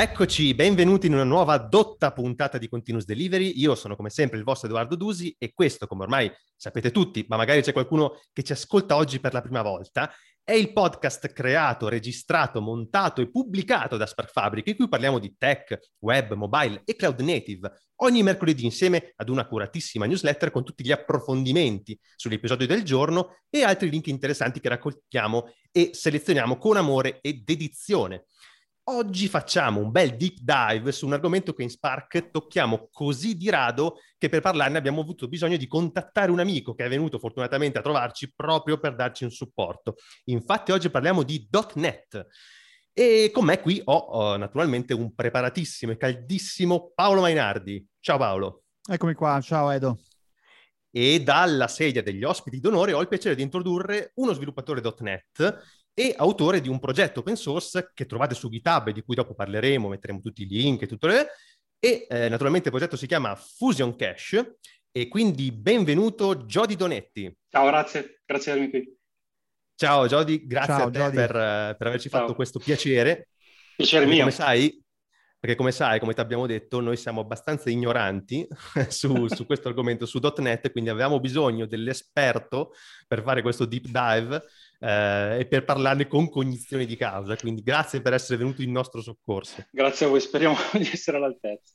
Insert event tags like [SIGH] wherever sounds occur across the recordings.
Eccoci, benvenuti in una nuova dotta puntata di Continuous Delivery. Io sono come sempre il vostro Edoardo Dusi e questo, come ormai sapete tutti, ma magari c'è qualcuno che ci ascolta oggi per la prima volta, è il podcast creato, registrato, montato e pubblicato da Spark Fabric, in cui parliamo di tech, web, mobile e cloud native, ogni mercoledì insieme ad una curatissima newsletter con tutti gli approfondimenti sugli episodi del giorno e altri link interessanti che raccogliamo e selezioniamo con amore e dedizione. Oggi facciamo un bel deep dive su un argomento che in Spark tocchiamo così di rado che per parlarne abbiamo avuto bisogno di contattare un amico che è venuto fortunatamente a trovarci proprio per darci un supporto. Infatti oggi parliamo di .NET e con me qui ho, ho naturalmente un preparatissimo e caldissimo Paolo Mainardi. Ciao Paolo. Eccomi qua, ciao Edo. E dalla sedia degli ospiti d'onore ho il piacere di introdurre uno sviluppatore .NET e autore di un progetto open source che trovate su GitHub e di cui dopo parleremo, metteremo tutti i link e tutto le... E eh, naturalmente il progetto si chiama Fusion Cache e quindi benvenuto Jody Donetti. Ciao, grazie, grazie di avermi qui. Ciao Jody, grazie Ciao, a te per, per, averci Ciao. fatto questo piacere. Piacere mio. Come sai, perché come sai, come ti abbiamo detto, noi siamo abbastanza ignoranti [LAUGHS] su, su questo argomento, su .NET, quindi avevamo bisogno dell'esperto per fare questo deep dive eh, e per parlarne con cognizione di causa. Quindi grazie per essere venuto in nostro soccorso. Grazie a voi, speriamo [LAUGHS] di essere all'altezza.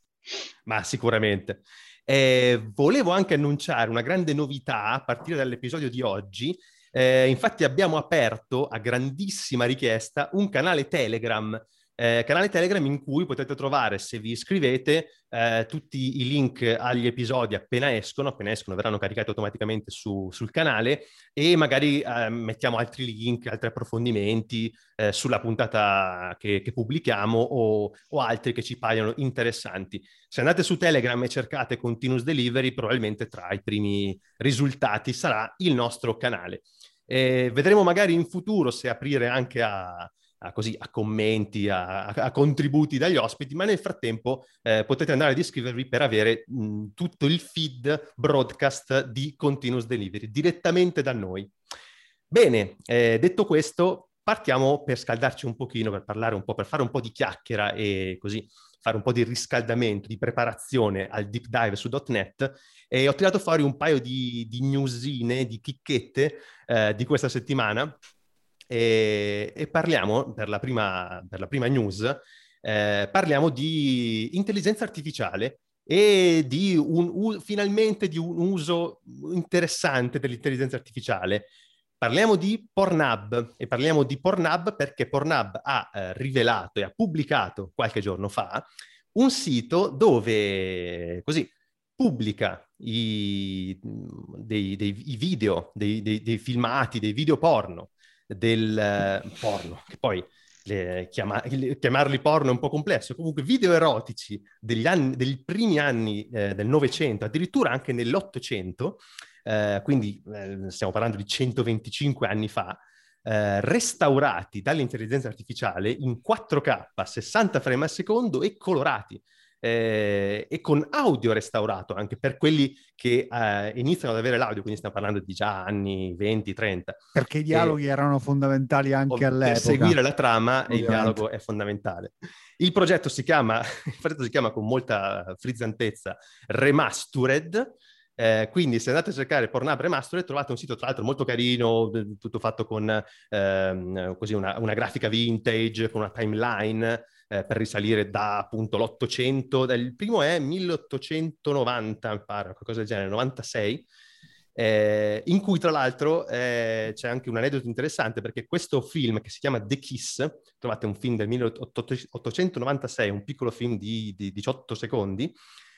Ma sicuramente. Eh, volevo anche annunciare una grande novità a partire dall'episodio di oggi. Eh, infatti abbiamo aperto a grandissima richiesta un canale Telegram eh, canale Telegram in cui potete trovare, se vi iscrivete, eh, tutti i link agli episodi appena escono, appena escono verranno caricati automaticamente su, sul canale e magari eh, mettiamo altri link, altri approfondimenti eh, sulla puntata che, che pubblichiamo o, o, altri che ci paiono interessanti. Se andate su Telegram e cercate Continuous Delivery, probabilmente tra i primi risultati sarà il nostro canale. vedremo magari in futuro se aprire anche a a, così, a commenti, a, a, contributi dagli ospiti, ma nel frattempo eh, potete andare ad iscrivervi per avere mh, tutto il feed broadcast di Continuous Delivery direttamente da noi. Bene, eh, detto questo, partiamo per scaldarci un pochino, per parlare un po', per fare un po' di chiacchiera e così fare un po' di riscaldamento, di preparazione al deep dive su .NET e ho tirato fuori un paio di, di newsine, di chicchette eh, di questa settimana e, e parliamo, per la prima, per la prima news, eh, parliamo di intelligenza artificiale e di un, un, finalmente di un uso interessante dell'intelligenza artificiale. Parliamo di Pornhub e parliamo di Pornhub perché Pornhub ha eh, rivelato e ha pubblicato qualche giorno fa un sito dove così pubblica i, dei, dei i video, dei, dei, dei filmati, dei video porno del eh, porno, che poi chiama, chiamarli porno è un po' complesso, comunque video erotici degli, anni, degli primi anni eh, del Novecento, addirittura anche nell'Ottocento, eh, quindi eh, stiamo parlando di 125 anni fa, eh, restaurati dall'intelligenza artificiale in 4K, 60 frame al secondo e colorati eh, e con audio restaurato anche per quelli che eh, iniziano ad avere l'audio, quindi stiamo parlando di già anni 20, 30. Perché i dialoghi e, erano fondamentali anche all'epoca. Per seguire la trama il dialogo è fondamentale. Il progetto si chiama, [LAUGHS] il progetto si chiama con molta frizzantezza Remastered, eh, quindi se andate a cercare Pornhub Remastered trovate un sito tra l'altro molto carino, tutto fatto con ehm, così una, una, grafica vintage, con una timeline eh, per risalire da appunto l'Ottocento, il primo è 1890, mi pare, qualcosa del genere, 96, eh, in cui tra l'altro eh, c'è anche un aneddoto interessante perché questo film che si chiama The Kiss, trovate un film del 1896, un piccolo film di, di 18 secondi,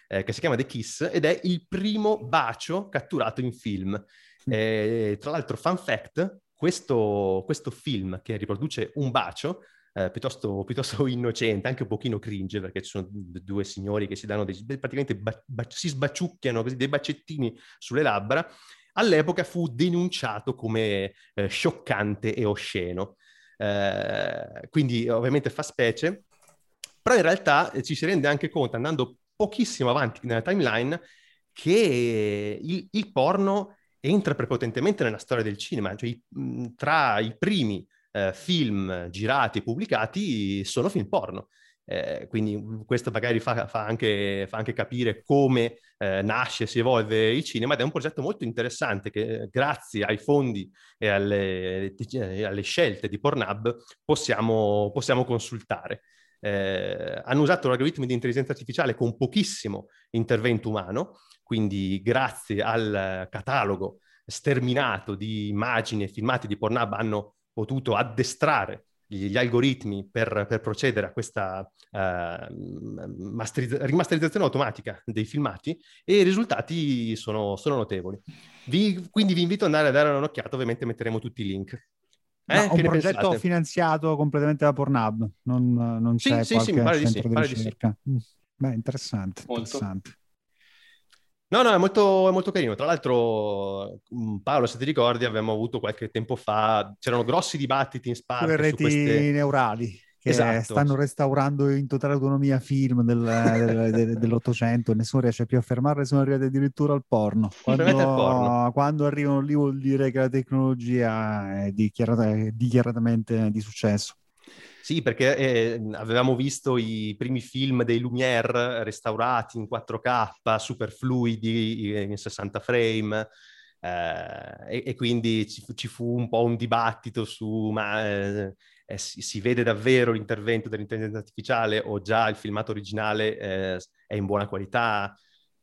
eh, che si chiama The Kiss ed è il primo bacio catturato in film. Eh, tra l'altro, fun fact, questo, questo film che riproduce un bacio eh, piuttosto, piuttosto, [LAUGHS] innocente, anche un pochino cringe, perché ci sono due signori che si danno dei, praticamente ba, ba, si sbaciucchiano così dei bacettini sulle labbra, all'epoca fu denunciato come eh, scioccante e osceno. Eh, quindi ovviamente fa specie, però in realtà eh, ci si rende anche conto, andando pochissimo avanti nella timeline, che il, il porno entra prepotentemente nella storia del cinema, cioè tra i primi eh, film girati e pubblicati sono film porno. Eh, quindi questo magari fa, fa, anche, fa, anche, capire come eh, nasce si evolve il cinema ed è un progetto molto interessante che grazie ai fondi e alle, alle scelte di Pornhub possiamo, possiamo consultare. Eh, hanno usato algoritmi di intelligenza artificiale con pochissimo intervento umano, quindi grazie al catalogo sterminato di immagini e filmati di Pornhub hanno potuto addestrare gli, gli algoritmi per, per, procedere a questa uh, masterizz- rimasterizzazione automatica dei filmati e i risultati sono, sono notevoli. Vi, quindi vi invito ad andare a dare un'occhiata, ovviamente metteremo tutti i link. Eh, no, un progetto pensate? finanziato completamente da Pornhub, non, non c'è sì, qualche sì, sì, pare centro di, sì, di ricerca. Sì. Mm. Beh, interessante, interessante. No, no, è molto, è molto, carino. Tra l'altro, mm, Paolo, se ti ricordi, abbiamo avuto qualche tempo fa, c'erano grossi dibattiti in Spark Sulle reti queste... neurali che esatto. stanno restaurando in totale autonomia film del, del, [LAUGHS] del, dell'Ottocento, nessuno riesce più a fermarle, sono arrivati addirittura al porno. Quando, quando arrivano lì vuol dire che la tecnologia è, dichiarata, è dichiaratamente di successo. Sì, perché eh, avevamo visto i primi film dei Lumière restaurati in 4K, super fluidi, in 60 frame, eh, e, e, quindi ci, ci, fu un po' un dibattito su ma eh, eh, si, si, vede davvero l'intervento dell'intelligenza artificiale o già il filmato originale eh, è in buona qualità.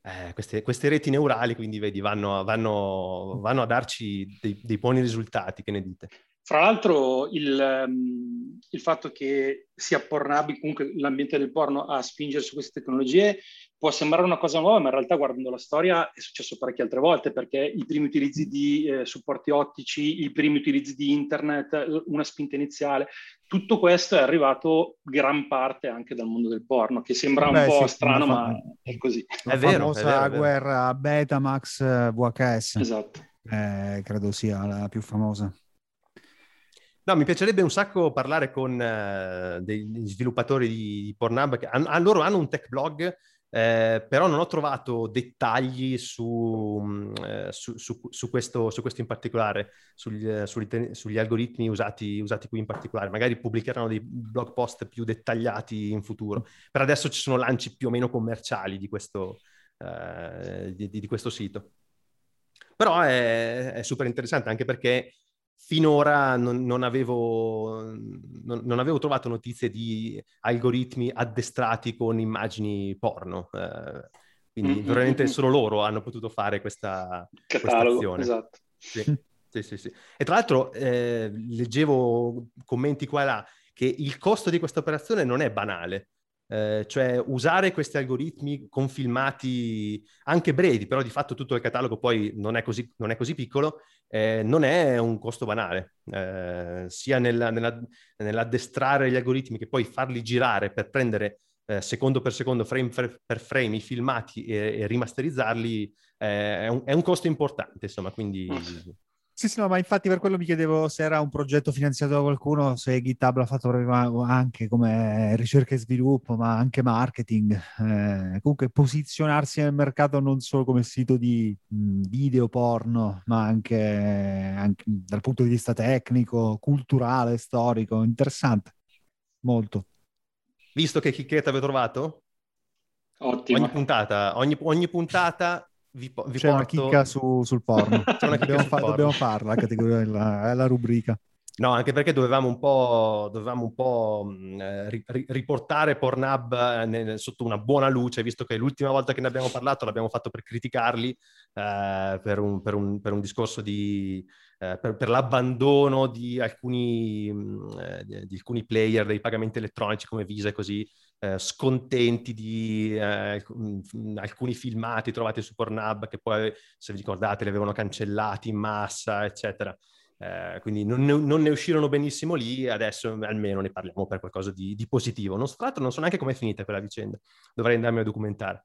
Eh, queste, queste, reti neurali, quindi vedi, vanno, vanno, vanno a darci dei, dei buoni risultati, che ne dite? Fra l'altro il, um, il, fatto che sia Pornhub, comunque l'ambiente del porno, a spingere su queste tecnologie può sembrare una cosa nuova, ma in realtà guardando la storia è successo parecchie altre volte perché i primi utilizzi di eh, supporti ottici, i primi utilizzi di internet, una spinta iniziale, tutto questo è arrivato gran parte anche dal mondo del porno, che sembra Beh, un po' sì, strano, ma è così. È vero, la famosa guerra Betamax eh, VHS. Esatto. Eh, credo sia la più famosa. No, mi piacerebbe un sacco parlare con uh, degli sviluppatori di Pornhub che han, loro hanno un tech blog, eh, però non ho trovato dettagli su, mm, eh, su, su, su, questo, questo in particolare, sugli, eh, sugli, sugli algoritmi usati, usati, qui in particolare. Magari pubblicheranno dei blog post più dettagliati in futuro. Per adesso ci sono lanci più o meno commerciali di questo, eh, di, di questo sito. Però è, è super interessante anche perché finora non, non, avevo, non, non, avevo, trovato notizie di algoritmi addestrati con immagini porno. Eh, quindi mm-hmm. veramente solo loro hanno potuto fare questa, Catalogo, esatto. Sì, sì, sì, sì, E tra l'altro eh, leggevo commenti qua e là che il costo di questa operazione non è banale. Eh, cioè usare questi algoritmi con filmati anche brevi, però di fatto tutto il catalogo poi non è così, non è così piccolo, eh, non è un costo banale, eh, sia nella, nella, nell'addestrare gli algoritmi che poi farli girare per prendere eh, secondo per secondo, frame per frame i filmati e, e rimasterizzarli, eh, è un, è, un, costo importante, insomma, quindi mm. Sì, sì, no, ma infatti per quello mi chiedevo se era un progetto finanziato da qualcuno, se GitHub l'ha fatto anche come ricerca e sviluppo, ma anche marketing. Eh, comunque posizionarsi nel mercato non solo come sito di mh, video porno, ma anche, anche, dal punto di vista tecnico, culturale, storico. Interessante, molto. Visto che chicchetta avete trovato? Ottimo. Ogni puntata, ogni, ogni puntata vi, vi C'è porto... una chicca su, sul porno. [LAUGHS] Dobbiamo, fa- dobbiamo farla, la categoria, la, la rubrica. No, anche perché dovevamo un po', dovevamo un po' mh, mm, ri- riportare Pornhub eh, nel, sotto una buona luce, visto che l'ultima volta che ne abbiamo parlato l'abbiamo fatto per criticarli, eh, per, un, per, un, per, un, discorso di... Eh, per, per, l'abbandono di alcuni, mh, mm, eh, di, di alcuni player dei pagamenti elettronici come Visa e così, eh, scontenti di eh, alcuni filmati trovati su Pornhub che poi, se vi ricordate, li avevano cancellati in massa, eccetera. Eh, quindi non ne, non ne, uscirono benissimo lì, adesso almeno ne parliamo per qualcosa di, di positivo. Non, tra l'altro non so neanche com'è finita quella vicenda, dovrei andarmi a documentare.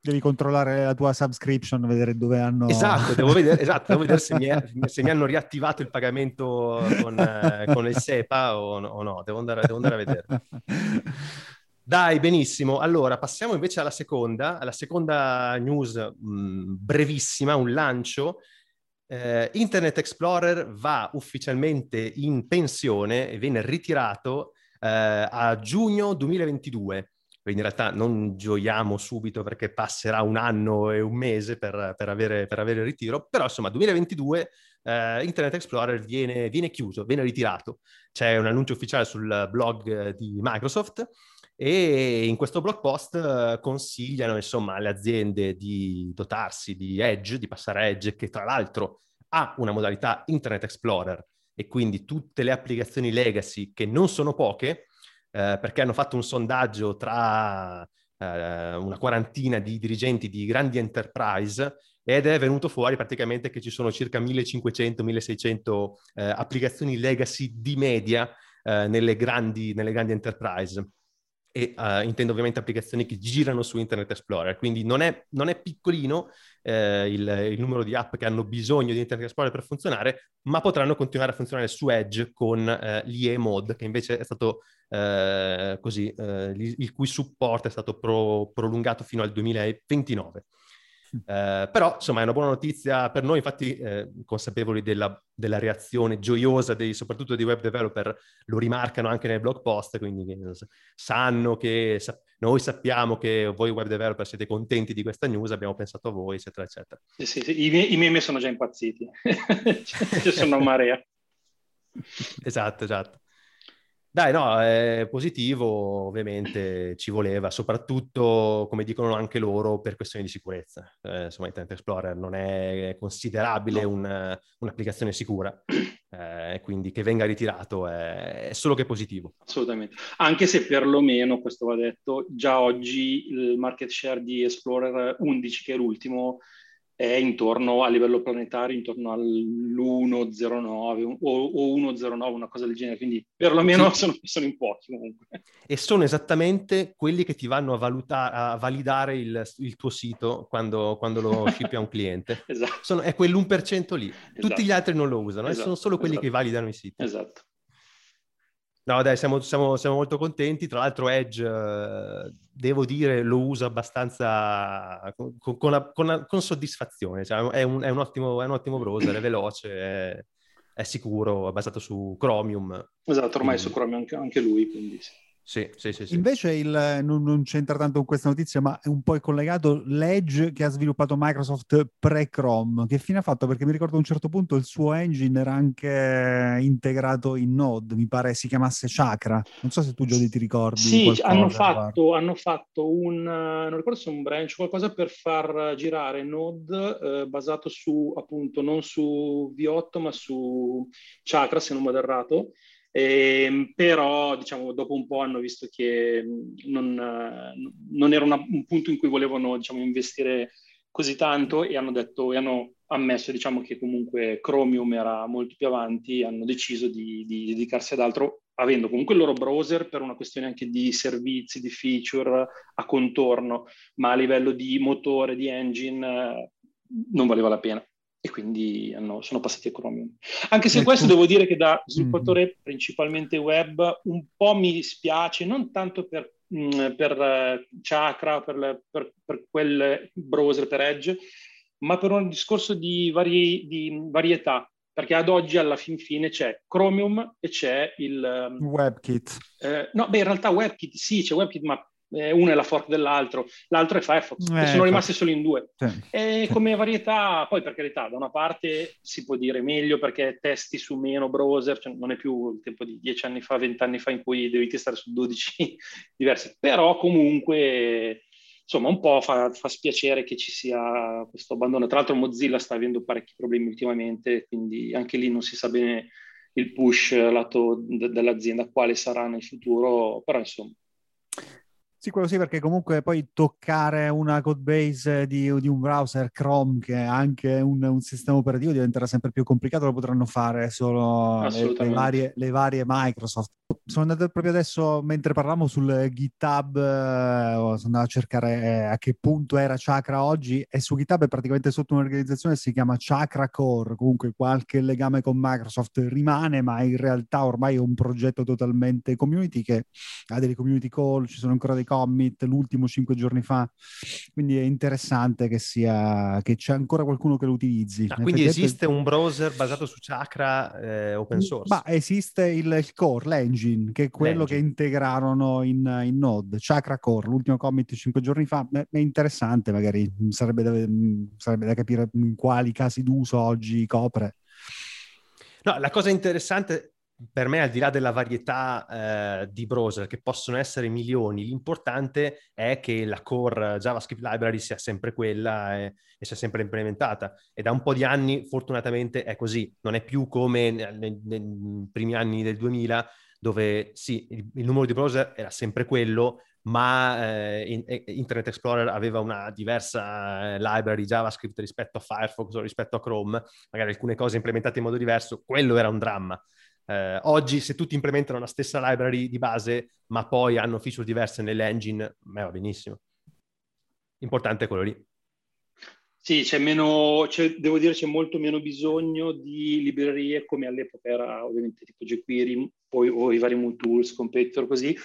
Devi controllare la tua subscription, vedere dove hanno... Esatto, devo vedere, esatto, devo vedere se, mi è, [LAUGHS] se, mi hanno riattivato il pagamento con, eh, con il SEPA o, o no, devo andare, devo andare a vedere. Dai, benissimo. Allora, passiamo invece alla seconda, alla seconda news mh, brevissima, un lancio. Eh, Internet Explorer va ufficialmente in pensione e viene ritirato a giugno 2022 quindi in realtà non gioiamo subito perché passerà un anno e un mese per, per, avere, per avere, il ritiro, però insomma 2022 eh, Internet Explorer viene, viene, chiuso, viene ritirato. C'è un annuncio ufficiale sul blog di Microsoft e in questo blog post eh, consigliano insomma alle aziende di dotarsi di Edge, di passare a Edge, che tra l'altro ha una modalità Internet Explorer e quindi tutte le applicazioni legacy, che non sono poche, eh, perché hanno fatto un sondaggio tra eh, una quarantina di dirigenti di grandi enterprise ed è venuto fuori praticamente che ci sono circa 1500-1600 eh, applicazioni legacy di media eh, nelle grandi, nelle grandi enterprise. E uh, intendo ovviamente applicazioni che girano su Internet Explorer, quindi non è, non è piccolino eh, il, il, numero di app che hanno bisogno di Internet Explorer per funzionare, ma potranno continuare a funzionare su Edge con eh, l'IE Mode, che invece è stato eh, così, eh, il, il, cui supporto è stato pro, prolungato fino al 2029. Eh, però insomma è una buona notizia per noi, infatti eh, consapevoli della, della, reazione gioiosa dei, soprattutto dei web developer, lo rimarcano anche nel blog post, quindi sanno che sa- noi sappiamo che voi web developer siete contenti di questa news, abbiamo pensato a voi, eccetera, eccetera. Sì, sì, sì. I, I meme sono già impazziti, [LAUGHS] ci sono marea. [LAUGHS] esatto, esatto. Dai, no, è positivo, ovviamente ci voleva, soprattutto, come dicono anche loro, per questioni di sicurezza. Eh, insomma, Internet Explorer non è considerabile no. un, un'applicazione sicura, eh, quindi che venga ritirato è, è, solo che positivo. Assolutamente, anche se perlomeno, questo va detto, già oggi il market share di Explorer 11, che è l'ultimo, è intorno a livello planetario, intorno all'1,09 o, o 1,09, una cosa del genere, quindi perlomeno sì. sono, sono, in pochi comunque. E sono esattamente quelli che ti vanno a, valuta- a validare il, il, tuo sito quando, quando lo [LAUGHS] shippi a un cliente. esatto. Sono, è quell'1% lì, esatto. tutti gli altri non lo usano, esatto. e sono solo quelli esatto. che validano i siti. Esatto. No, dai, siamo, siamo, siamo, molto contenti. Tra l'altro, Edge, eh, devo dire, lo uso abbastanza con, con, la, con, con soddisfazione. Cioè, è, un, è, un ottimo, è, un, ottimo, browser, è veloce, è, è, sicuro, è basato su Chromium. Esatto, ormai quindi... su Chromium anche, anche lui, quindi sì. Sì, sì, sì, sì. Invece il, non, non, c'entra tanto con questa notizia, ma è un po' collegato l'Edge che ha sviluppato Microsoft pre-Chrome. Che fine ha fatto? Perché mi ricordo a un certo punto il suo engine era anche integrato in Node, mi pare si chiamasse Chakra. Non so se tu Giodi ti ricordi. Sì, hanno fatto, hanno fatto, un, non ricordo se un branch, qualcosa per far girare Node eh, basato su, appunto, non su V8 ma su Chakra, se non vado errato eh, però diciamo, dopo un po' hanno visto che non, non era una, un punto in cui volevano diciamo, investire così tanto e hanno detto e hanno ammesso diciamo, che comunque Chromium era molto più avanti, hanno deciso di, di dedicarsi ad altro avendo comunque il loro browser per una questione anche di servizi, di feature a contorno, ma a livello di motore, di engine, non valeva la pena e quindi hanno, sono passati a Chromium. Anche se e questo tu... devo dire che da sviluppatore mm-hmm. principalmente web un po' mi dispiace, non tanto per, mh, mm, per uh, Chakra, per, per, per, quel browser, per Edge, ma per un discorso di, vari, di varietà. Perché ad oggi alla fin fine c'è Chromium e c'è il... Um, WebKit. Eh, no, beh, in realtà WebKit sì, c'è WebKit, ma eh, uno è la fork dell'altro, l'altro è Firefox, eh, sono rimasti solo in due. Sì. E come varietà, poi per carità, da una parte si può dire meglio perché testi su meno browser, cioè non è più il tempo di dieci anni fa, vent'anni fa in cui devi testare su 12 [LAUGHS] diversi, però comunque insomma un po' fa, fa spiacere che ci sia questo abbandono. Tra l'altro Mozilla sta avendo parecchi problemi ultimamente, quindi anche lì non si sa bene il push lato de- dell'azienda quale sarà nel futuro, però insomma sì, quello sì, perché comunque poi toccare una code base di, di un browser Chrome che è anche un, un, sistema operativo diventerà sempre più complicato, lo potranno fare solo le, le, varie, le varie Microsoft. Sono andato proprio adesso mentre parlavamo sul GitHub, eh, sono andato a cercare eh, a che punto era Chakra oggi e su GitHub è praticamente sotto un'organizzazione che si chiama Chakra Core, comunque qualche legame con Microsoft rimane, ma in realtà ormai è un progetto totalmente community che ha delle community call, ci sono ancora dei commit, l'ultimo cinque giorni fa, quindi è interessante che sia che c'è ancora qualcuno che lo utilizzi. Ah, quindi esiste un browser basato su Chakra eh, open source? Ma esiste il, il, core, l'engine, che è quello l'engine. che integrarono in, in, Node, Chakra Core, l'ultimo commit cinque giorni fa, è interessante magari, sarebbe da, sarebbe da capire in quali casi d'uso oggi copre. No, la cosa interessante per me, al di là della varietà eh, di browser che possono essere milioni, l'importante è che la core JavaScript library sia sempre quella e, e, sia sempre implementata. E da un po' di anni, fortunatamente, è così. Non è più come nei, nei primi anni del 2000, dove sì, il, il numero di browser era sempre quello, ma eh, in, Internet Explorer aveva una diversa eh, library JavaScript rispetto a Firefox o rispetto a Chrome, magari alcune cose implementate in modo diverso, quello era un dramma. Eh, oggi se tutti implementano la stessa library di base, ma poi hanno feature diverse nell'engine, me va benissimo. Importante è quello lì. Sì, c'è meno, c'è, devo dire c'è molto meno bisogno di librerie come all'epoca era ovviamente tipo jQuery, poi o i vari Moon Tools, Competitor, così,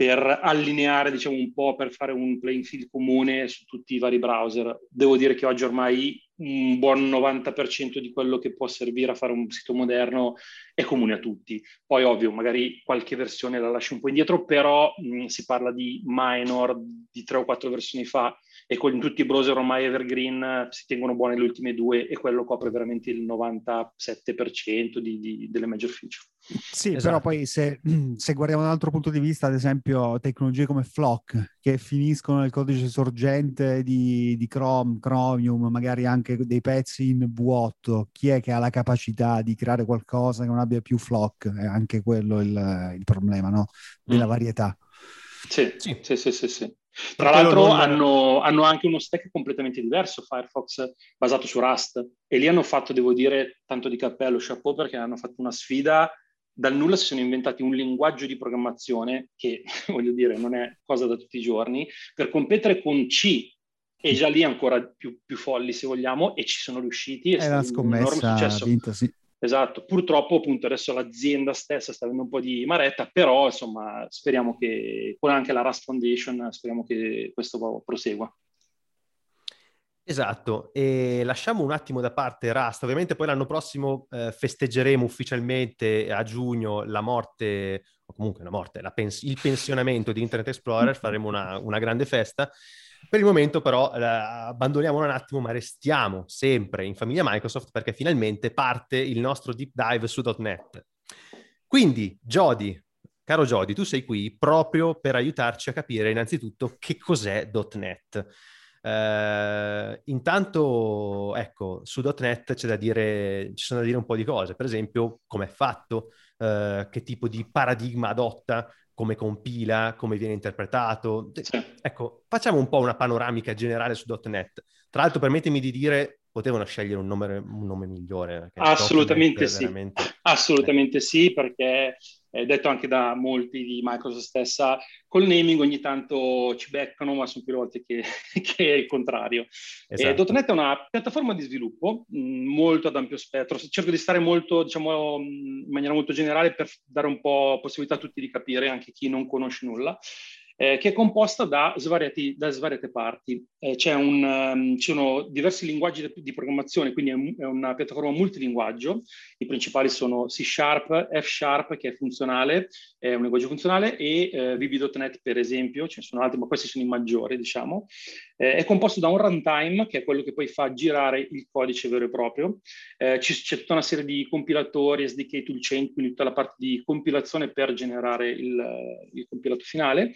per allineare, diciamo, un po', per fare un playing field comune su tutti i vari browser. Devo dire che oggi ormai un buon 90% di quello che può servire a fare un sito moderno è comune a tutti. Poi, ovvio, magari qualche versione la lascio un po' indietro, però mh, si parla di minor di tre o quattro versioni fa e con tutti i browser ormai evergreen si tengono buone le ultime due e quello copre veramente il 97% di, di, delle major feature. Sì, esatto. però poi se, [CLEARS THROAT] se, guardiamo da un altro punto di vista, ad esempio tecnologie come Flock, che finiscono nel codice sorgente di, di Chrome, Chromium, magari anche dei pezzi in V8, chi è che ha la capacità di creare qualcosa che non abbia più Flock? È anche quello il, il problema, no? Della mm. varietà. Sì, sì, sì, sì, sì. sì. Tra l'altro non... hanno, hanno, anche uno stack completamente diverso, Firefox, basato su Rust. E lì hanno fatto, devo dire, tanto di cappello, chapeau, perché hanno fatto una sfida. Dal nulla si sono inventati un linguaggio di programmazione che, [LAUGHS] voglio dire, non è cosa da tutti i giorni, per competere con C, e già lì ancora più, più folli se vogliamo, e ci sono riusciti. È una scommessa vinta, sì. Esatto, purtroppo appunto adesso l'azienda stessa sta avendo un po' di maretta, però insomma speriamo che con anche la Rust Foundation speriamo che questo prosegua. Esatto, e lasciamo un attimo da parte Rust, ovviamente poi l'anno prossimo eh, festeggeremo ufficialmente a giugno la morte, o comunque la morte, la pens- il pensionamento di Internet Explorer, [LAUGHS] faremo una, una grande festa. Per il momento però eh, abbandoniamolo un attimo, ma restiamo sempre in famiglia Microsoft perché finalmente parte il nostro deep dive su .NET. Quindi, Jody, caro Jody, tu sei qui proprio per aiutarci a capire innanzitutto che cos'è .NET. Uh, intanto, ecco, su .NET c'è da dire, ci sono da dire un po' di cose, per esempio come è fatto, uh, che tipo di paradigma adotta, come compila, come viene interpretato. Sì. Ecco, facciamo un po' una panoramica generale su .NET. Tra l'altro, permettimi di dire, potevano scegliere un nome, un nome migliore. Assolutamente sì. Veramente... Assolutamente eh. sì, perché è detto anche da molti di Microsoft stessa, col naming ogni tanto ci beccano, ma sono più volte che, [LAUGHS] che il contrario. Esatto. E .NET è una piattaforma di sviluppo mh, mm, molto ad ampio spettro. Cerco di stare molto, diciamo, mm, in maniera molto generale per dare un po' possibilità a tutti di capire, anche chi non conosce nulla eh, che è composta da, svariati, da svariate parti. Eh, un, um, ci sono diversi linguaggi di, programmazione, quindi è, è, una piattaforma multilinguaggio. I principali sono C Sharp, F Sharp, che è funzionale, è un linguaggio funzionale, e eh, VB.NET, per esempio, ce ne sono altri, ma questi sono i maggiori, diciamo. Eh, è composto da un runtime, che è quello che poi fa girare il codice vero e proprio. Eh, c'è, tutta una serie di compilatori, SDK toolchain, quindi tutta la parte di compilazione per generare il, il compilato finale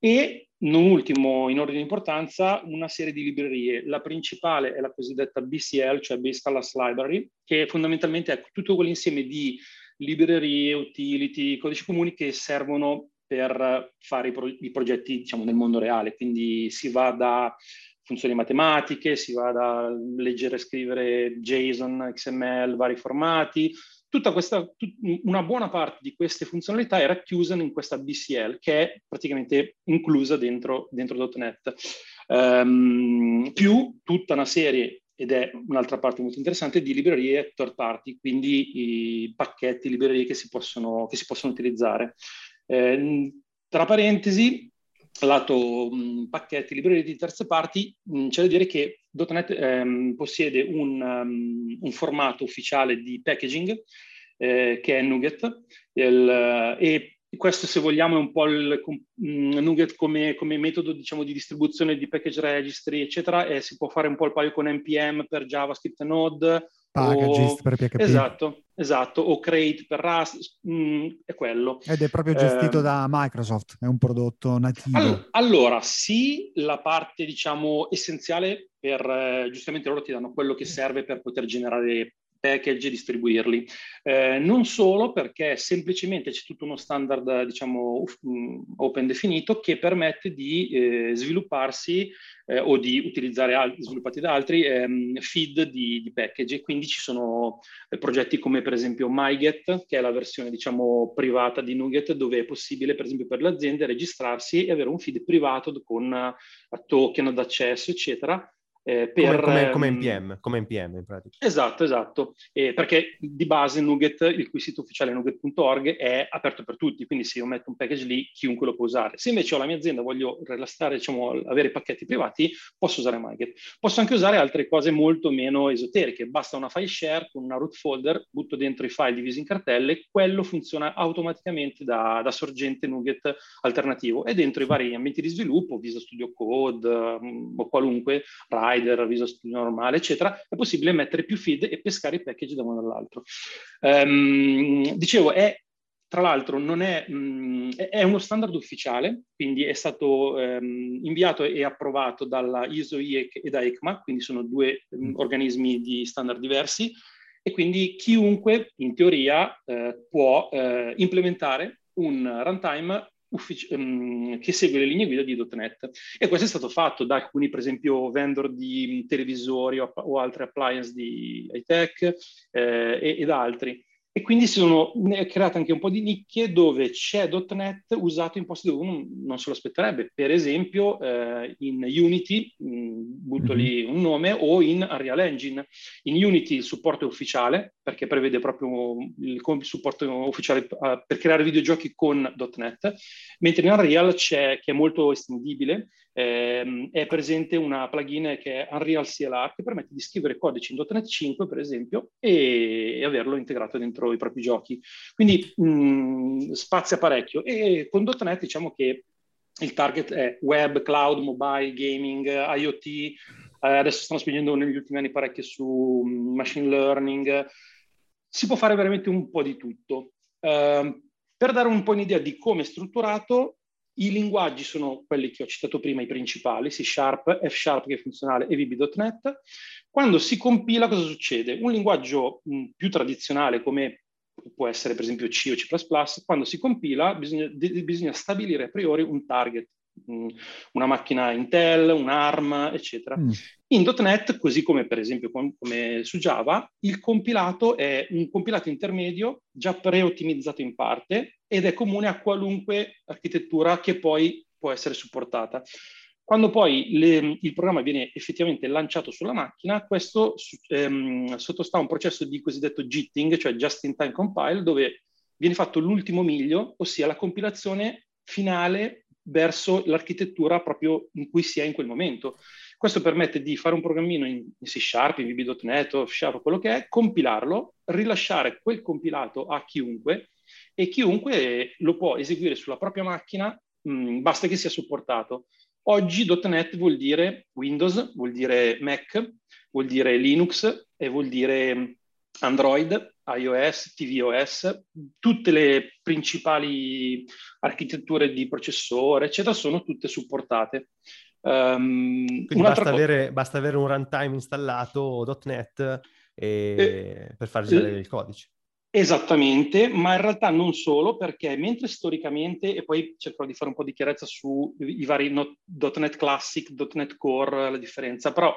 e non ultimo in ordine di importanza una serie di librerie. La principale è la cosiddetta BCL, cioè Base Class Library, che fondamentalmente è tutto quell'insieme di librerie, utility, codici comuni che servono per fare i, pro- i progetti diciamo, nel mondo reale. Quindi si va da funzioni matematiche, si va da leggere e scrivere JSON, XML, vari formati, tutta questa, tut, una buona parte di queste funzionalità è racchiusa in questa BCL che è praticamente inclusa dentro, dentro .NET. Um, più tutta una serie, ed è un'altra parte molto interessante, di librerie third party, quindi i pacchetti, librerie che si possono, che si possono utilizzare. Eh, tra parentesi, lato mh, pacchetti, librerie di terze parti, mh, c'è da dire che .NET ehm, possiede un, um, un, formato ufficiale di packaging eh, che è Nugget il, e questo, se vogliamo, è un po' il um, Nugget come, come metodo diciamo, di distribuzione di package registry, eccetera, e si può fare un po' il paio con NPM per JavaScript Node. Packagist o... per PHP. Esatto, esatto, o Crate per Rust, mm, è quello. Ed è proprio gestito eh, da Microsoft, è un prodotto nativo. All- allora, sì, la parte, diciamo, essenziale per, eh, giustamente loro ti danno quello che serve per poter generare package e distribuirli. Eh, non solo perché semplicemente c'è tutto uno standard, diciamo, mm, open definito che permette di eh, svilupparsi eh, o di utilizzare altri, sviluppati da altri ehm, feed di, di, package. quindi ci sono eh, progetti come per esempio MyGet, che è la versione, diciamo, privata di Nuget, dove è possibile, per esempio, per le aziende registrarsi e avere un feed privato con uh, token d'accesso, eccetera, eh, per, come, come, NPM, ehm, come NPM in pratica. Esatto, esatto, eh, perché di base Nugget, il cui sito ufficiale nugget.org è aperto per tutti, quindi se io metto un package lì chiunque lo può usare. Se invece ho la mia azienda voglio rilassare, diciamo, avere pacchetti privati, posso usare MyGet. Posso anche usare altre cose molto meno esoteriche, basta una file share con una root folder, butto dentro i file divisi in cartelle, quello funziona automaticamente da, da sorgente Nugget alternativo e dentro i vari ambienti di sviluppo, Visual Studio Code um, o qualunque, RAI, Visual Studio normale, eccetera, è possibile mettere più feed e pescare i package da uno dall'altro. Um, dicevo, è tra l'altro non è, mh, è, uno standard ufficiale, quindi è stato um, inviato e approvato dalla ISO IEC e da ECMA, quindi sono due um, organismi di standard diversi, e quindi chiunque in teoria eh, può eh, implementare un runtime uffic- um, che segue le linee guida di .NET. E questo è stato fatto da alcuni, per esempio, vendor di televisori o, o altre appliance di high tech eh, ed altri. E quindi si sono create anche un po' di nicchie dove c'è .NET usato in posti dove uno non se lo aspetterebbe. Per esempio eh, in Unity, mh, mm, butto mm-hmm. lì un nome, o in Unreal Engine. In Unity il supporto è ufficiale, perché prevede proprio il supporto ufficiale uh, per creare videogiochi con .NET, mentre in Unreal c'è, che è molto estendibile, eh, è presente una plugin che è Unreal CLR che permette di scrivere codici in .NET 5 per esempio e, e averlo integrato dentro i propri giochi. Quindi mh, mm, spazia parecchio e con .NET diciamo che il target è web, cloud, mobile, gaming, IoT, eh, adesso stanno spingendo negli ultimi anni parecchio su mm, machine learning, si può fare veramente un po' di tutto. Uh, per dare un po' un'idea di come è strutturato, i linguaggi sono quelli che ho citato prima, i principali, C Sharp, F Sharp che è funzionale e VB.NET. Quando si compila cosa succede? Un linguaggio mh, più tradizionale come può essere per esempio C o C++, quando si compila bisogna, de- bisogna stabilire a priori un target, una macchina Intel, un ARM, eccetera. Mm. In .NET, così come per esempio com- come su Java, il compilato è un compilato intermedio già pre-ottimizzato in parte ed è comune a qualunque architettura che poi può essere supportata. Quando poi le, il programma viene effettivamente lanciato sulla macchina, questo ehm, sottostà a un processo di cosiddetto jitting, cioè just in time compile, dove viene fatto l'ultimo miglio, ossia la compilazione finale verso l'architettura proprio in cui si è in quel momento. Questo permette di fare un programmino in C Sharp, in VB.NET o Sharp, quello che è, compilarlo, rilasciare quel compilato a chiunque e chiunque lo può eseguire sulla propria macchina, mh, mm, basta che sia supportato. Oggi .NET vuol dire Windows, vuol dire Mac, vuol dire Linux e vuol dire mm, Android, iOS, tvOS, tutte le principali architetture di processore, eccetera, sono tutte supportate. Um, Quindi basta, co- avere, basta, avere, un runtime installato .NET e... Eh, per far girare eh, il codice. Esattamente, ma in realtà non solo, perché mentre storicamente, e poi cercherò di fare un po' di chiarezza sui vari .NET Classic, .NET Core, la differenza, però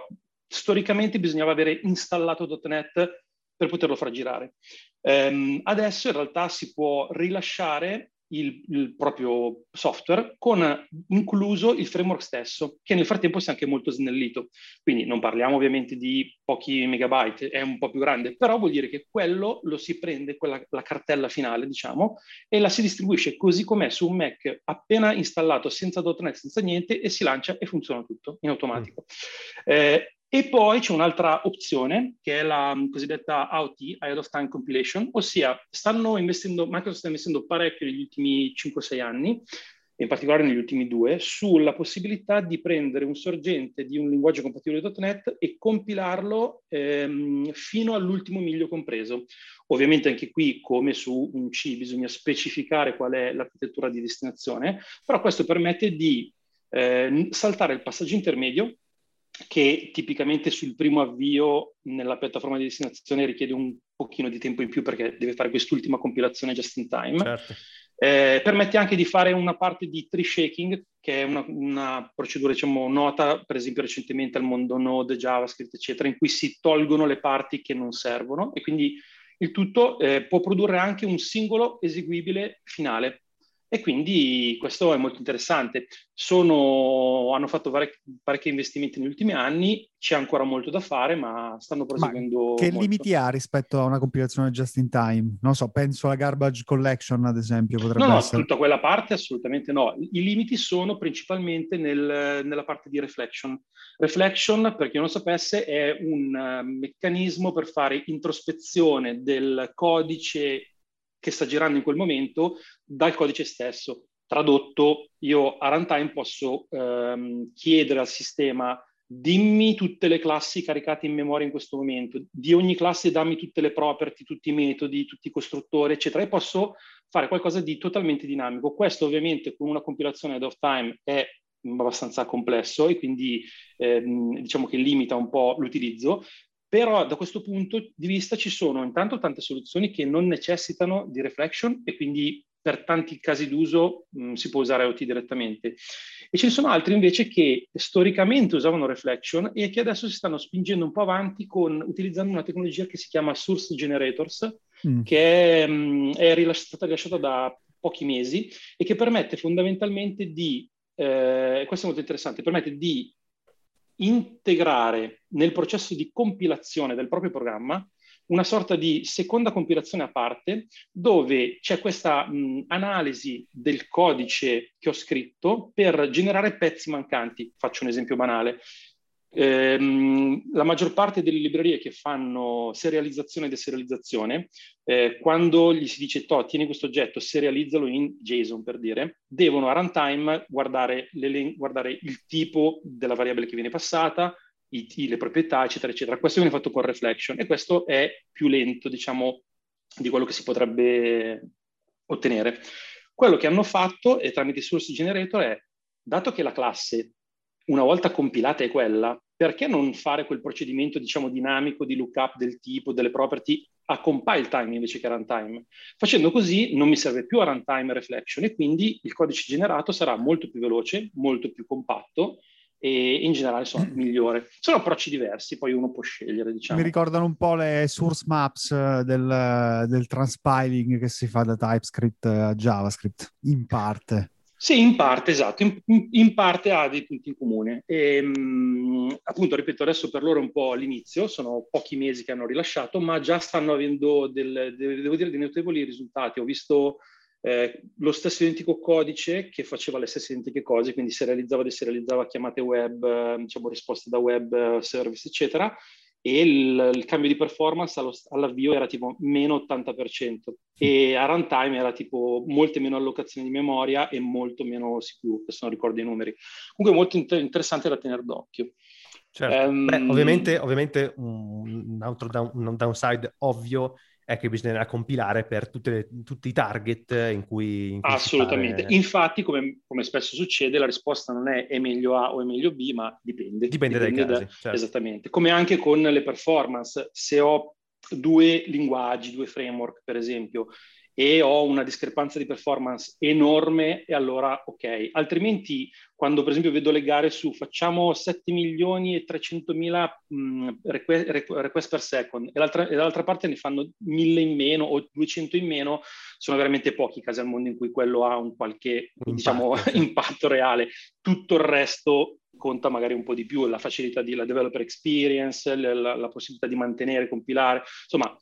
storicamente bisognava avere installato .NET per poterlo far girare. Um, adesso in realtà si può rilasciare il, il, proprio software con incluso il framework stesso, che nel frattempo si è anche molto snellito. Quindi non parliamo ovviamente di pochi megabyte, è un po' più grande, però vuol dire che quello lo si prende, quella, la cartella finale, diciamo, e la si distribuisce così com'è su un Mac appena installato, senza .NET, senza niente, e si lancia e funziona tutto in automatico. Mm. Eh, e poi c'è un'altra opzione che è la cosiddetta AOT, Ahead of Time Compilation, ossia stanno investendo, Microsoft sta investendo parecchio negli ultimi 5-6 anni, in particolare negli ultimi due, sulla possibilità di prendere un sorgente di un linguaggio compatibile .NET e compilarlo ehm, fino all'ultimo miglio compreso. Ovviamente anche qui, come su un C, bisogna specificare qual è l'architettura di destinazione, però questo permette di eh, saltare il passaggio intermedio che tipicamente sul primo avvio nella piattaforma di destinazione richiede un pochino di tempo in più perché deve fare quest'ultima compilazione just in time. Certo. Eh, permette anche di fare una parte di tree shaking, che è una, una, procedura diciamo, nota, per esempio recentemente al mondo Node, JavaScript, eccetera, in cui si tolgono le parti che non servono e quindi il tutto eh, può produrre anche un singolo eseguibile finale. E quindi questo è molto interessante. Sono, hanno fatto parecchi investimenti negli ultimi anni, c'è ancora molto da fare, ma stanno proseguendo. Ma che molto. limiti ha rispetto a una compilazione just in time? Non so, penso alla garbage collection, ad esempio. Potrebbe no, essere... no, tutta quella parte assolutamente no. I limiti sono principalmente nel, nella parte di reflection. Reflection, per chi non sapesse, è un uh, meccanismo per fare introspezione del codice che sta girando in quel momento dal codice stesso. Tradotto, io a runtime posso ehm, chiedere al sistema dimmi tutte le classi caricate in memoria in questo momento, di ogni classe dammi tutte le property, tutti i metodi, tutti i costruttori, eccetera, e posso fare qualcosa di totalmente dinamico. Questo ovviamente con una compilazione ad off time è abbastanza complesso e quindi ehm, diciamo che limita un po' l'utilizzo, però da questo punto di vista ci sono intanto tante soluzioni che non necessitano di reflection e quindi per tanti casi d'uso mh, si può usare IoT direttamente. E ce ne sono altri invece che storicamente usavano reflection e che adesso si stanno spingendo un po' avanti con, utilizzando una tecnologia che si chiama Source Generators, mm. che è, mh, è rilasci- stata rilasciata da pochi mesi e che permette fondamentalmente di, eh, questo è molto interessante, permette di integrare nel processo di compilazione del proprio programma una sorta di seconda compilazione a parte dove c'è questa mh, analisi del codice che ho scritto per generare pezzi mancanti. Faccio un esempio banale. Ehm, la maggior parte delle librerie che fanno serializzazione e deserializzazione, eh, quando gli si dice to, tieni questo oggetto, serializzalo in JSON per dire, devono a runtime guardare, guardare il tipo della variabile che viene passata, i, i, le proprietà, eccetera, eccetera. Questo viene fatto con reflection e questo è più lento, diciamo, di quello che si potrebbe ottenere. Quello che hanno fatto e tramite source generator è, dato che la classe una volta compilata è quella, perché non fare quel procedimento, diciamo, dinamico di lookup del tipo, delle property a compile time invece che a runtime? Facendo così non mi serve più a runtime reflection e quindi il codice generato sarà molto più veloce, molto più compatto e in generale sono migliore. Sono approcci diversi, poi uno può scegliere, diciamo. Mi ricordano un po' le source maps eh, del, del transpiling che si fa da TypeScript a JavaScript, in parte. Sì, in parte, esatto, in, in parte ha dei punti in comune. E, mh, appunto, ripeto, adesso per loro è un po' all'inizio, sono pochi mesi che hanno rilasciato, ma già stanno avendo, del, devo dire, dei notevoli risultati. Ho visto eh, lo stesso identico codice che faceva le stesse identiche cose, quindi e deserializzava chiamate web, eh, diciamo risposte da web eh, service, eccetera, e il, il cambio di performance allo, all'avvio era tipo meno 80% e a runtime era tipo molte meno allocazioni di memoria e molto meno CPU, se non ricordo i numeri. Comunque molto inter- interessante da tenere d'occhio. Certo. Um, Beh, ovviamente, ovviamente un, altro down, un downside ovvio è che bisognerà compilare per le, tutti i target in cui... In cui Assolutamente. Fare... Infatti, come, come, spesso succede, la risposta non è è meglio A o è meglio B, ma dipende. Dipende, dipende dai da, casi. Certo. Esattamente. Come anche con le performance. Se ho due linguaggi, due framework, per esempio, e ho una discrepanza di performance enorme e allora ok. Altrimenti quando per esempio vedo le gare su facciamo 7 milioni e 300 mila request, request, per second e, e dall'altra parte ne fanno 1000 in meno o 200 in meno, sono veramente pochi i casi al mondo in cui quello ha un qualche impatto, diciamo, [LAUGHS] impatto reale. Tutto il resto conta magari un po' di più la facilità di la developer experience, la, la possibilità di mantenere, compilare, insomma,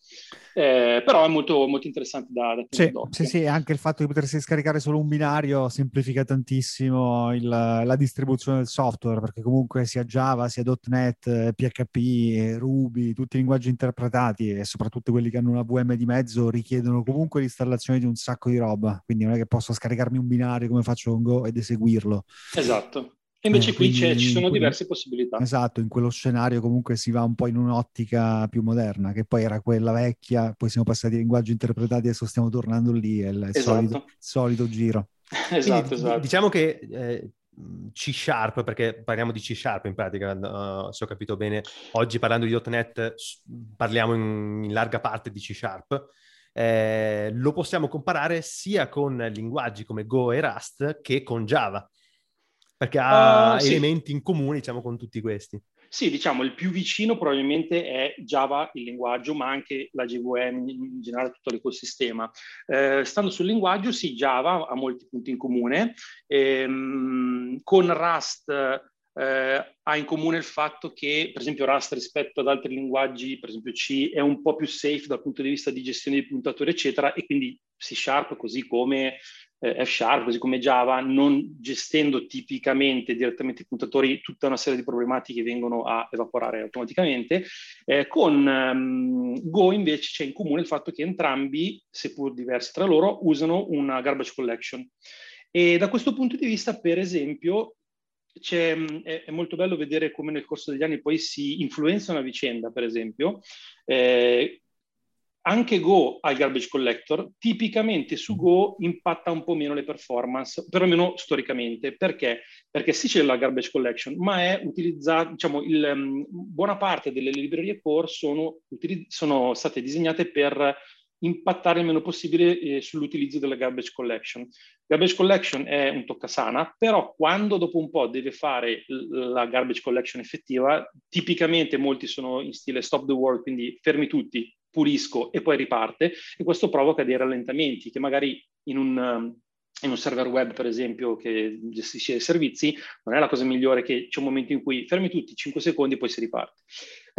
eh, però è molto, molto interessante da, da sì, sì, sì, anche il fatto di potersi scaricare solo un binario semplifica tantissimo il, la distribuzione del software, perché comunque sia Java, sia .NET, PHP, Ruby, tutti i linguaggi interpretati e soprattutto quelli che hanno una VM di mezzo richiedono comunque l'installazione di un sacco di roba, quindi non è che posso scaricarmi un binario come faccio con Go ed eseguirlo. Esatto. E invece eh, qui ci sono quello, diverse possibilità. Esatto, in quello scenario comunque si va un po' in un'ottica più moderna, che poi era quella vecchia, poi siamo passati ai linguaggi interpretati, adesso stiamo tornando lì, è il esatto. solito, solito, giro. [LAUGHS] esatto, Quindi, esatto. Diciamo che eh, C Sharp, perché parliamo di C Sharp in pratica, uh, se ho capito bene, oggi parlando di .NET parliamo in, in larga parte di C Sharp, eh, lo possiamo comparare sia con linguaggi come Go e Rust che con Java perché ha uh, elementi sì. in comune, diciamo, con tutti questi. Sì, diciamo, il più vicino probabilmente è Java, il linguaggio, ma anche la JVM, in generale tutto l'ecosistema. Eh, stando sul linguaggio, sì, Java ha molti punti in comune. Ehm, con Rust eh, ha in comune il fatto che, per esempio, Rust rispetto ad altri linguaggi, per esempio C, è un po' più safe dal punto di vista di gestione di puntatori, eccetera, e quindi C Sharp, così come eh, F-Sharp, così come Java, non gestendo tipicamente direttamente i puntatori, tutta una serie di problematiche vengono a evaporare automaticamente. Eh, con um, Go invece c'è in comune il fatto che entrambi, seppur diversi tra loro, usano una garbage collection. E da questo punto di vista, per esempio, è, è, molto bello vedere come nel corso degli anni poi si influenzano a vicenda, per esempio. Eh, anche Go ha il garbage collector, tipicamente su Go impatta un po' meno le performance, perlomeno storicamente. Perché? Perché sì c'è la garbage collection, ma è utilizzata, diciamo, il, um, buona parte delle librerie core sono, utilizz- sono, state disegnate per impattare il meno possibile eh, sull'utilizzo della garbage collection. Garbage collection è un toccasana, però quando dopo un po' deve fare la garbage collection effettiva, tipicamente molti sono in stile stop the world, quindi fermi tutti, pulisco e poi riparte e questo provoca dei rallentamenti che magari in un, um, in un server web, per esempio, che gestisce i servizi, non è la cosa migliore che c'è un momento in cui fermi tutti 5 secondi e poi si riparte.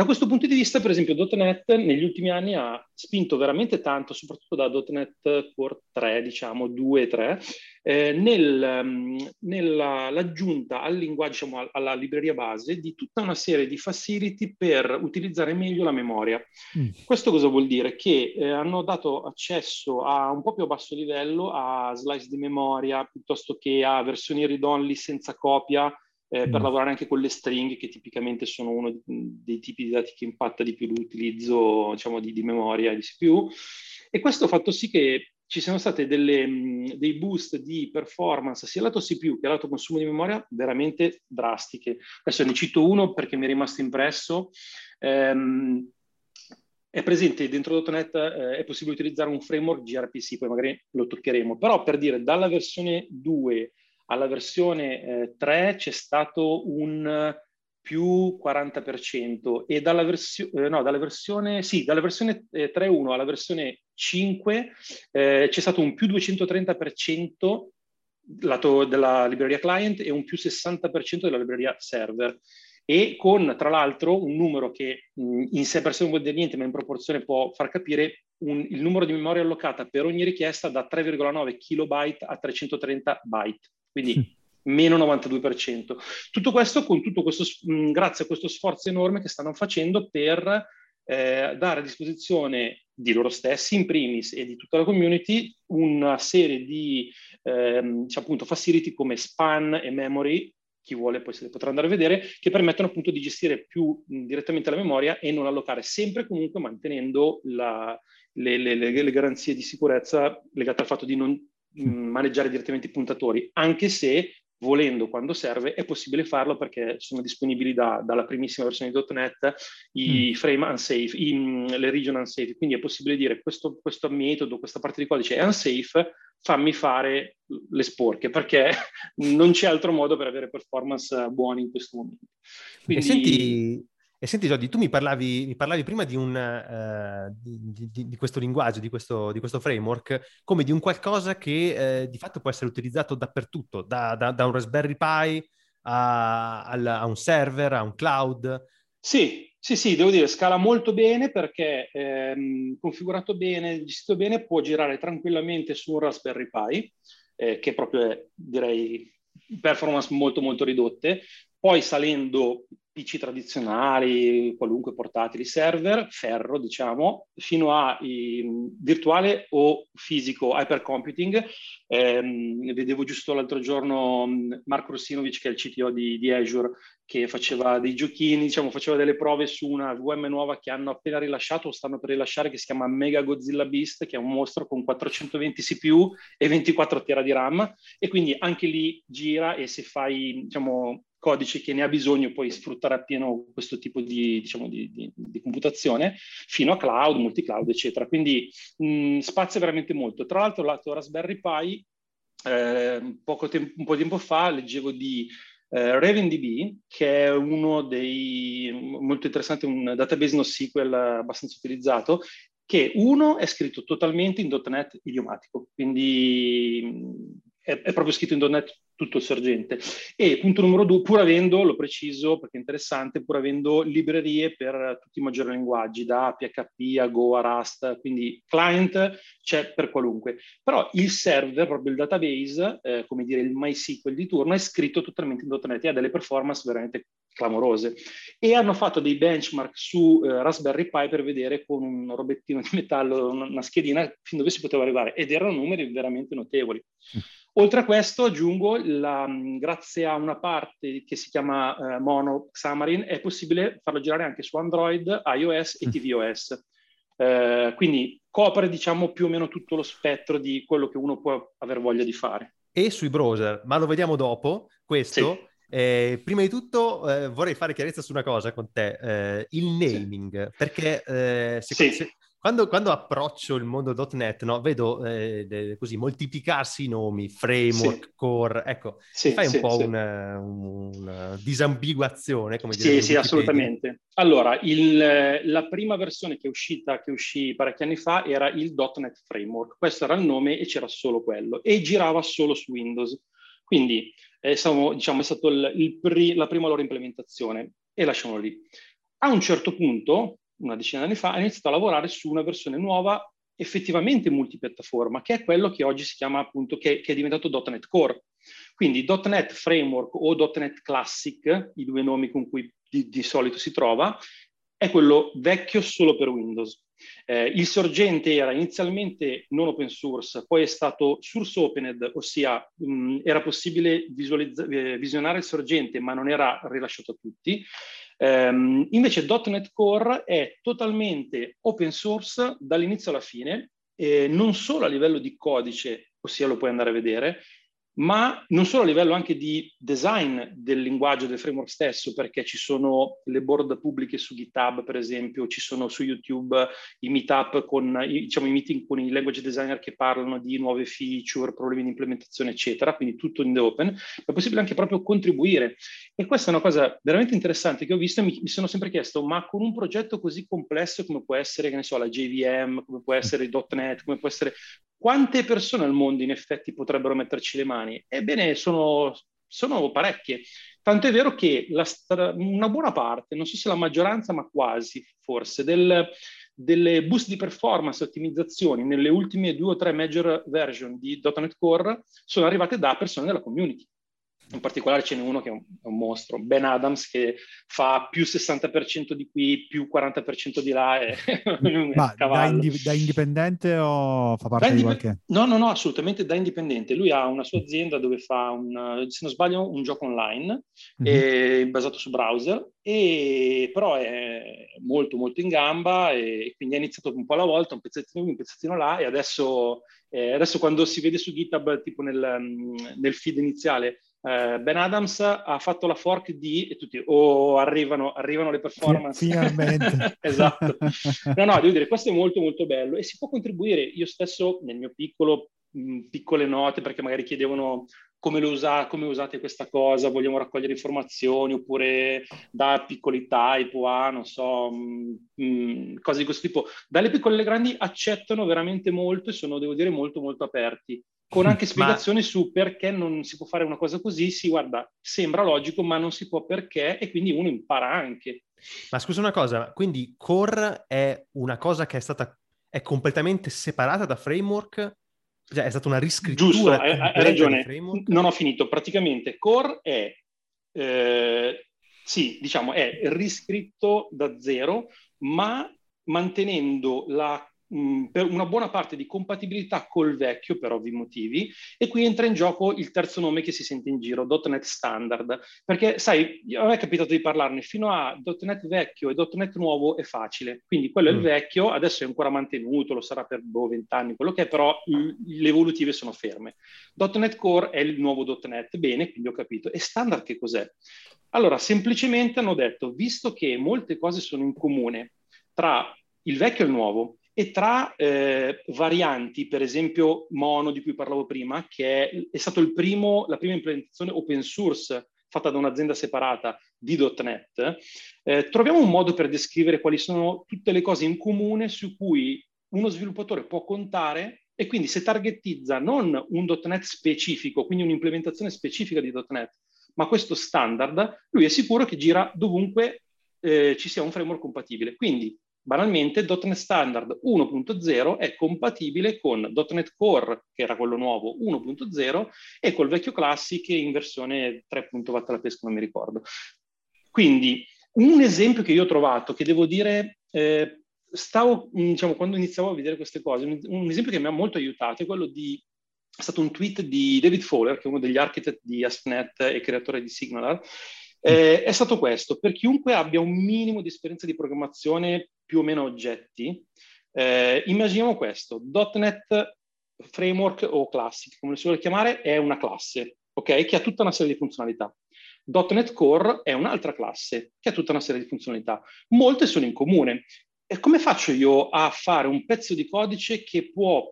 Da questo punto di vista, per esempio, .NET negli ultimi anni ha spinto veramente tanto, soprattutto da .NET Core 3, diciamo 2 e 3, eh, nel, um, nell'aggiunta al linguaggio, diciamo, alla libreria base di tutta una serie di facility per utilizzare meglio la memoria. Mm. Questo cosa vuol dire? Che eh, hanno dato accesso a un po' più a basso livello a slice di memoria piuttosto che a versioni read-only senza copia eh, per mm. lavorare anche con le stringhe, che tipicamente sono uno dei tipi di dati che impatta di più l'utilizzo diciamo, di, di memoria e di CPU. E questo ha fatto sì che ci siano stati dei boost di performance sia lato CPU che lato consumo di memoria veramente drastiche. Adesso ne cito uno perché mi è rimasto impresso. Um, è presente dentro .NET, eh, è possibile utilizzare un framework gRPC, poi magari lo toccheremo, però per dire dalla versione 2 alla versione eh, 3 c'è stato un più 40% e dalla, versione, eh, no, dalla versione, sì, dalla versione eh, 3.1 alla versione 5 eh, c'è stato un più 230% lato della libreria client e un più 60% della libreria server. E con tra l'altro un numero che mh, in sé per sé non vuol dire niente ma in proporzione può far capire un, il numero di memoria allocata per ogni richiesta da 3,9 kilobyte a 330 byte quindi meno 92%. Tutto questo, con tutto questo, mh, grazie a questo sforzo enorme che stanno facendo per eh, dare a disposizione di loro stessi, in primis, e di tutta la community, una serie di ehm, cioè, appunto, facility come span e memory, chi vuole poi se le potrà andare a vedere, che permettono appunto di gestire più mh, direttamente la memoria e non allocare, sempre comunque mantenendo la, le, le, le, le garanzie di sicurezza legate al fatto di non maneggiare direttamente i puntatori, anche se volendo quando serve, è possibile farlo perché sono disponibili da, dalla primissima versione di .NET i mm. frame unsafe, i, mm, le region unsafe, quindi è possibile dire questo, questo metodo, questa parte di codice è unsafe, fammi fare le sporche, perché [LAUGHS] non c'è altro modo per avere performance buone in questo momento. Quindi... E senti, e senti Jody, tu mi parlavi, mi parlavi prima di, un, uh, di, di, di, questo linguaggio, di questo, questo, framework, come di un qualcosa che uh, di fatto può essere utilizzato dappertutto, da, da, da un Raspberry Pi a, a, un server, a un cloud. Sì, sì, sì, devo dire, scala molto bene perché ehm, configurato bene, gestito bene, può girare tranquillamente su un Raspberry Pi, eh, che proprio è, direi, performance molto molto ridotte. Poi salendo PC tradizionali, qualunque portatili server, ferro diciamo, fino a i, virtuale o fisico hypercomputing. Eh, vedevo giusto l'altro giorno Marco Rossinovic, che è il CTO di, di, Azure, che faceva dei giochini, diciamo, faceva delle prove su una VM nuova che hanno appena rilasciato o stanno per rilasciare, che si chiama Mega Godzilla Beast, che è un mostro con 420 CPU e 24 tera di RAM, e quindi anche lì gira e se fai, diciamo, codice che ne ha bisogno puoi sfruttare appieno questo tipo di, diciamo, di, di, di computazione fino a cloud, multi-cloud, eccetera. Quindi mh, spazia veramente molto. Tra l'altro, lato Raspberry Pi, eh, tempo, un po' di tempo fa leggevo di eh, RavenDB, che è uno dei molto interessante, un database NoSQL abbastanza utilizzato, che uno è scritto totalmente in .NET idiomatico, quindi è, è proprio scritto in .NET tutto il sorgente. E punto numero due, pur avendo, lo preciso perché è interessante, pur avendo librerie per tutti i maggiori linguaggi, da PHP a Go a Rust, quindi client c'è per qualunque. Però il server, proprio il database, eh, come dire il MySQL di turno, è scritto totalmente in .NET e ha delle performance veramente clamorose. E hanno fatto dei benchmark su eh, Raspberry Pi per vedere con un robettino di metallo, una schedina, fin dove si poteva arrivare. Ed erano numeri veramente notevoli. Mm. Oltre a questo aggiungo, la, grazie a una parte che si chiama eh, Mono Xamarin, è possibile farlo girare anche su Android, iOS e mm. tvOS. Eh, quindi copre diciamo più o meno tutto lo spettro di quello che uno può aver voglia di fare. E sui browser, ma lo vediamo dopo, questo. Sì. Eh, prima di tutto eh, vorrei fare chiarezza su una cosa con te, eh, il naming, sì. perché eh, se, sì. se, quando, quando, approccio il mondo .NET, no, vedo eh, così moltiplicarsi i nomi, framework, sì. core, ecco, sì, fai un sì, po' una, una, disambiguazione, come dire. Sì, sì, assolutamente. Allora, il, la prima versione che è uscita, che uscì parecchi anni fa, era il .NET Framework. Questo era il nome e c'era solo quello. E girava solo su Windows. Quindi è, stato, diciamo, è stata la prima loro implementazione e lasciamolo lì. A un certo punto, una decina di anni fa, ha iniziato a lavorare su una versione nuova effettivamente multipiattaforma, che è quello che oggi si chiama appunto, che, che è diventato .NET Core. Quindi .NET Framework o .NET Classic, i due nomi con cui di, di solito si trova, è quello vecchio solo per Windows. Eh, il sorgente era inizialmente non open source, poi è stato source opened, ossia mh, era possibile eh, visionare il sorgente, ma non era rilasciato a tutti. Um, invece .NET Core è totalmente open source dall'inizio alla fine, eh, non solo a livello di codice, ossia lo puoi andare a vedere, ma non solo a livello anche di design del linguaggio del framework stesso, perché ci sono le board pubbliche su GitHub, per esempio, ci sono su YouTube i meetup con diciamo, i meeting con i language designer che parlano di nuove feature, problemi di implementazione, eccetera, quindi tutto in the open. È possibile anche proprio contribuire. E questa è una cosa veramente interessante che ho visto e mi, mi sono sempre chiesto, ma con un progetto così complesso come può essere, che ne so, la JVM, come può essere .NET, come può essere quante persone al mondo in effetti potrebbero metterci le mani? Ebbene, sono, sono parecchie. Tanto è vero che stra- una buona parte, non so se la maggioranza, ma quasi forse, del, delle boost di performance e ottimizzazioni nelle ultime due o tre major version di .NET Core sono arrivate da persone della community in particolare ce n'è uno che è un, è un, mostro, Ben Adams, che fa più 60% di qui, più 40% di là. [LAUGHS] È Ma da, indi- da, indipendente o fa parte di qualche... No, no, no, assolutamente da indipendente. Lui ha una sua azienda dove fa, un, se non sbaglio, un gioco online mm-hmm. basato su browser, e, però è molto, molto in gamba e quindi ha iniziato un po' alla volta, un pezzettino qui, un pezzettino là e adesso, eh, adesso quando si vede su GitHub, tipo nel, nel feed iniziale, eh, Ben Adams ha fatto la fork di e tutti, oh, arrivano, arrivano le performance. Finalmente. [LAUGHS] esatto. No, no, devo dire, questo è molto molto bello e si può contribuire. Io stesso nel mio piccolo, mh, piccole note, perché magari chiedevano come, usa, come usate questa cosa, vogliamo raccogliere informazioni oppure da piccoli type a, non so, mh, mh, cose di questo tipo. Dalle piccole alle grandi accettano veramente molto e sono, devo dire, molto molto aperti con anche [LAUGHS] spiegazioni ma... su perché non si può fare una cosa così. Sì, guarda, sembra logico, ma non si può perché, e quindi uno impara anche. Ma scusa una cosa, quindi core è una cosa che è stata è completamente separata da framework? Cioè è stata una riscrittura? Giusto, hai, hai ragione. Non ho finito. Praticamente core è, eh, sì, diciamo, è riscritto da zero, ma mantenendo la Mm, per una buona parte di compatibilità col vecchio per ovvi motivi e qui entra in gioco il terzo nome che si sente in giro, .NET Standard, perché sai, a me è capitato di parlarne fino a .NET vecchio e .NET nuovo è facile, quindi quello mm. è il mm. vecchio, adesso è ancora mantenuto, lo sarà per boh, 20 anni, quello che è, però le evolutive sono ferme. .NET Core è il nuovo .NET, bene, quindi ho capito. E standard che cos'è? Allora, semplicemente hanno detto, visto che molte cose sono in comune tra il vecchio e il nuovo, e tra eh, varianti, per esempio Mono di cui parlavo prima, che è, è primo, la prima implementazione open source fatta da un'azienda separata di .NET, eh, troviamo un modo per descrivere quali sono tutte le cose in comune su cui uno sviluppatore può contare e quindi se targetizza non un .NET specifico, quindi un'implementazione specifica di .NET, ma questo standard, lui è sicuro che gira dovunque eh, ci sia un framework compatibile. Quindi banalmente .NET Standard 1.0 è compatibile con .NET Core, che era quello nuovo, 1.0, e col vecchio Classic in versione 3. vatta la pesca, non mi ricordo. Quindi un esempio che io ho trovato, che devo dire, eh, stavo, diciamo, quando iniziavo a vedere queste cose, un, esempio che mi ha molto aiutato è quello di è stato un tweet di David Fowler, che è uno degli architect di AspNet e creatore di Signalar, eh, è stato questo. Per chiunque abbia un minimo di esperienza di programmazione più o meno oggetti, eh, immaginiamo questo. .NET Framework o Classic, come si vuole chiamare, è una classe, ok? Che ha tutta una serie di funzionalità. .NET Core è un'altra classe che ha tutta una serie di funzionalità. Molte sono in comune. E come faccio io a fare un pezzo di codice che può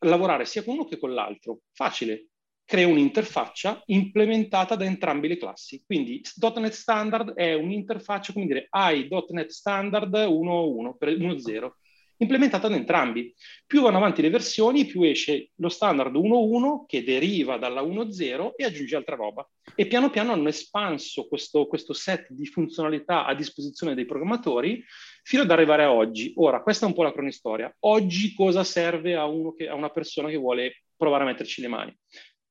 lavorare sia con uno che con l'altro? Facile crea un'interfaccia implementata da entrambe le classi. Quindi .NET Standard è un'interfaccia, come dire, hai .NET Standard 1.1 per 1.0, implementata da entrambi. Più vanno avanti le versioni, più esce lo standard 1.1 che deriva dalla 1.0 e aggiunge altra roba. E piano piano hanno espanso questo, questo set di funzionalità a disposizione dei programmatori fino ad arrivare a oggi. Ora, questa è un po' la cronistoria. Oggi cosa serve a, che, a una persona che vuole provare a metterci le mani?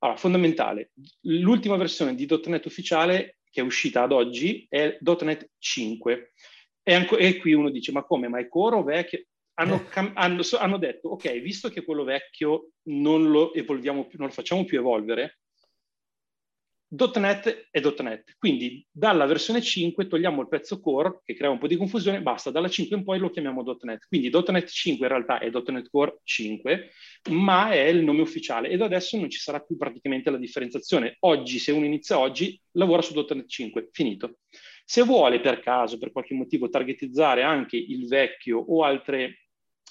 Allora, fondamentale, l'ultima versione di .NET ufficiale che è uscita ad oggi è .NET 5. E, anco, e qui uno dice, ma come, ma è core o vecchio? Hanno, eh. hanno, hanno, detto, ok, visto che quello vecchio non lo evolviamo più, non lo facciamo più evolvere, .NET è .NET, quindi dalla versione 5 togliamo il pezzo core che crea un po' di confusione, basta, dalla 5 in poi lo chiamiamo .NET. Quindi .NET 5 in realtà è .NET Core 5, ma è il nome ufficiale ed adesso non ci sarà più praticamente la differenziazione. Oggi, se uno inizia oggi, lavora su .NET 5, finito. Se vuole per caso, per qualche motivo, targetizzare anche il vecchio o altre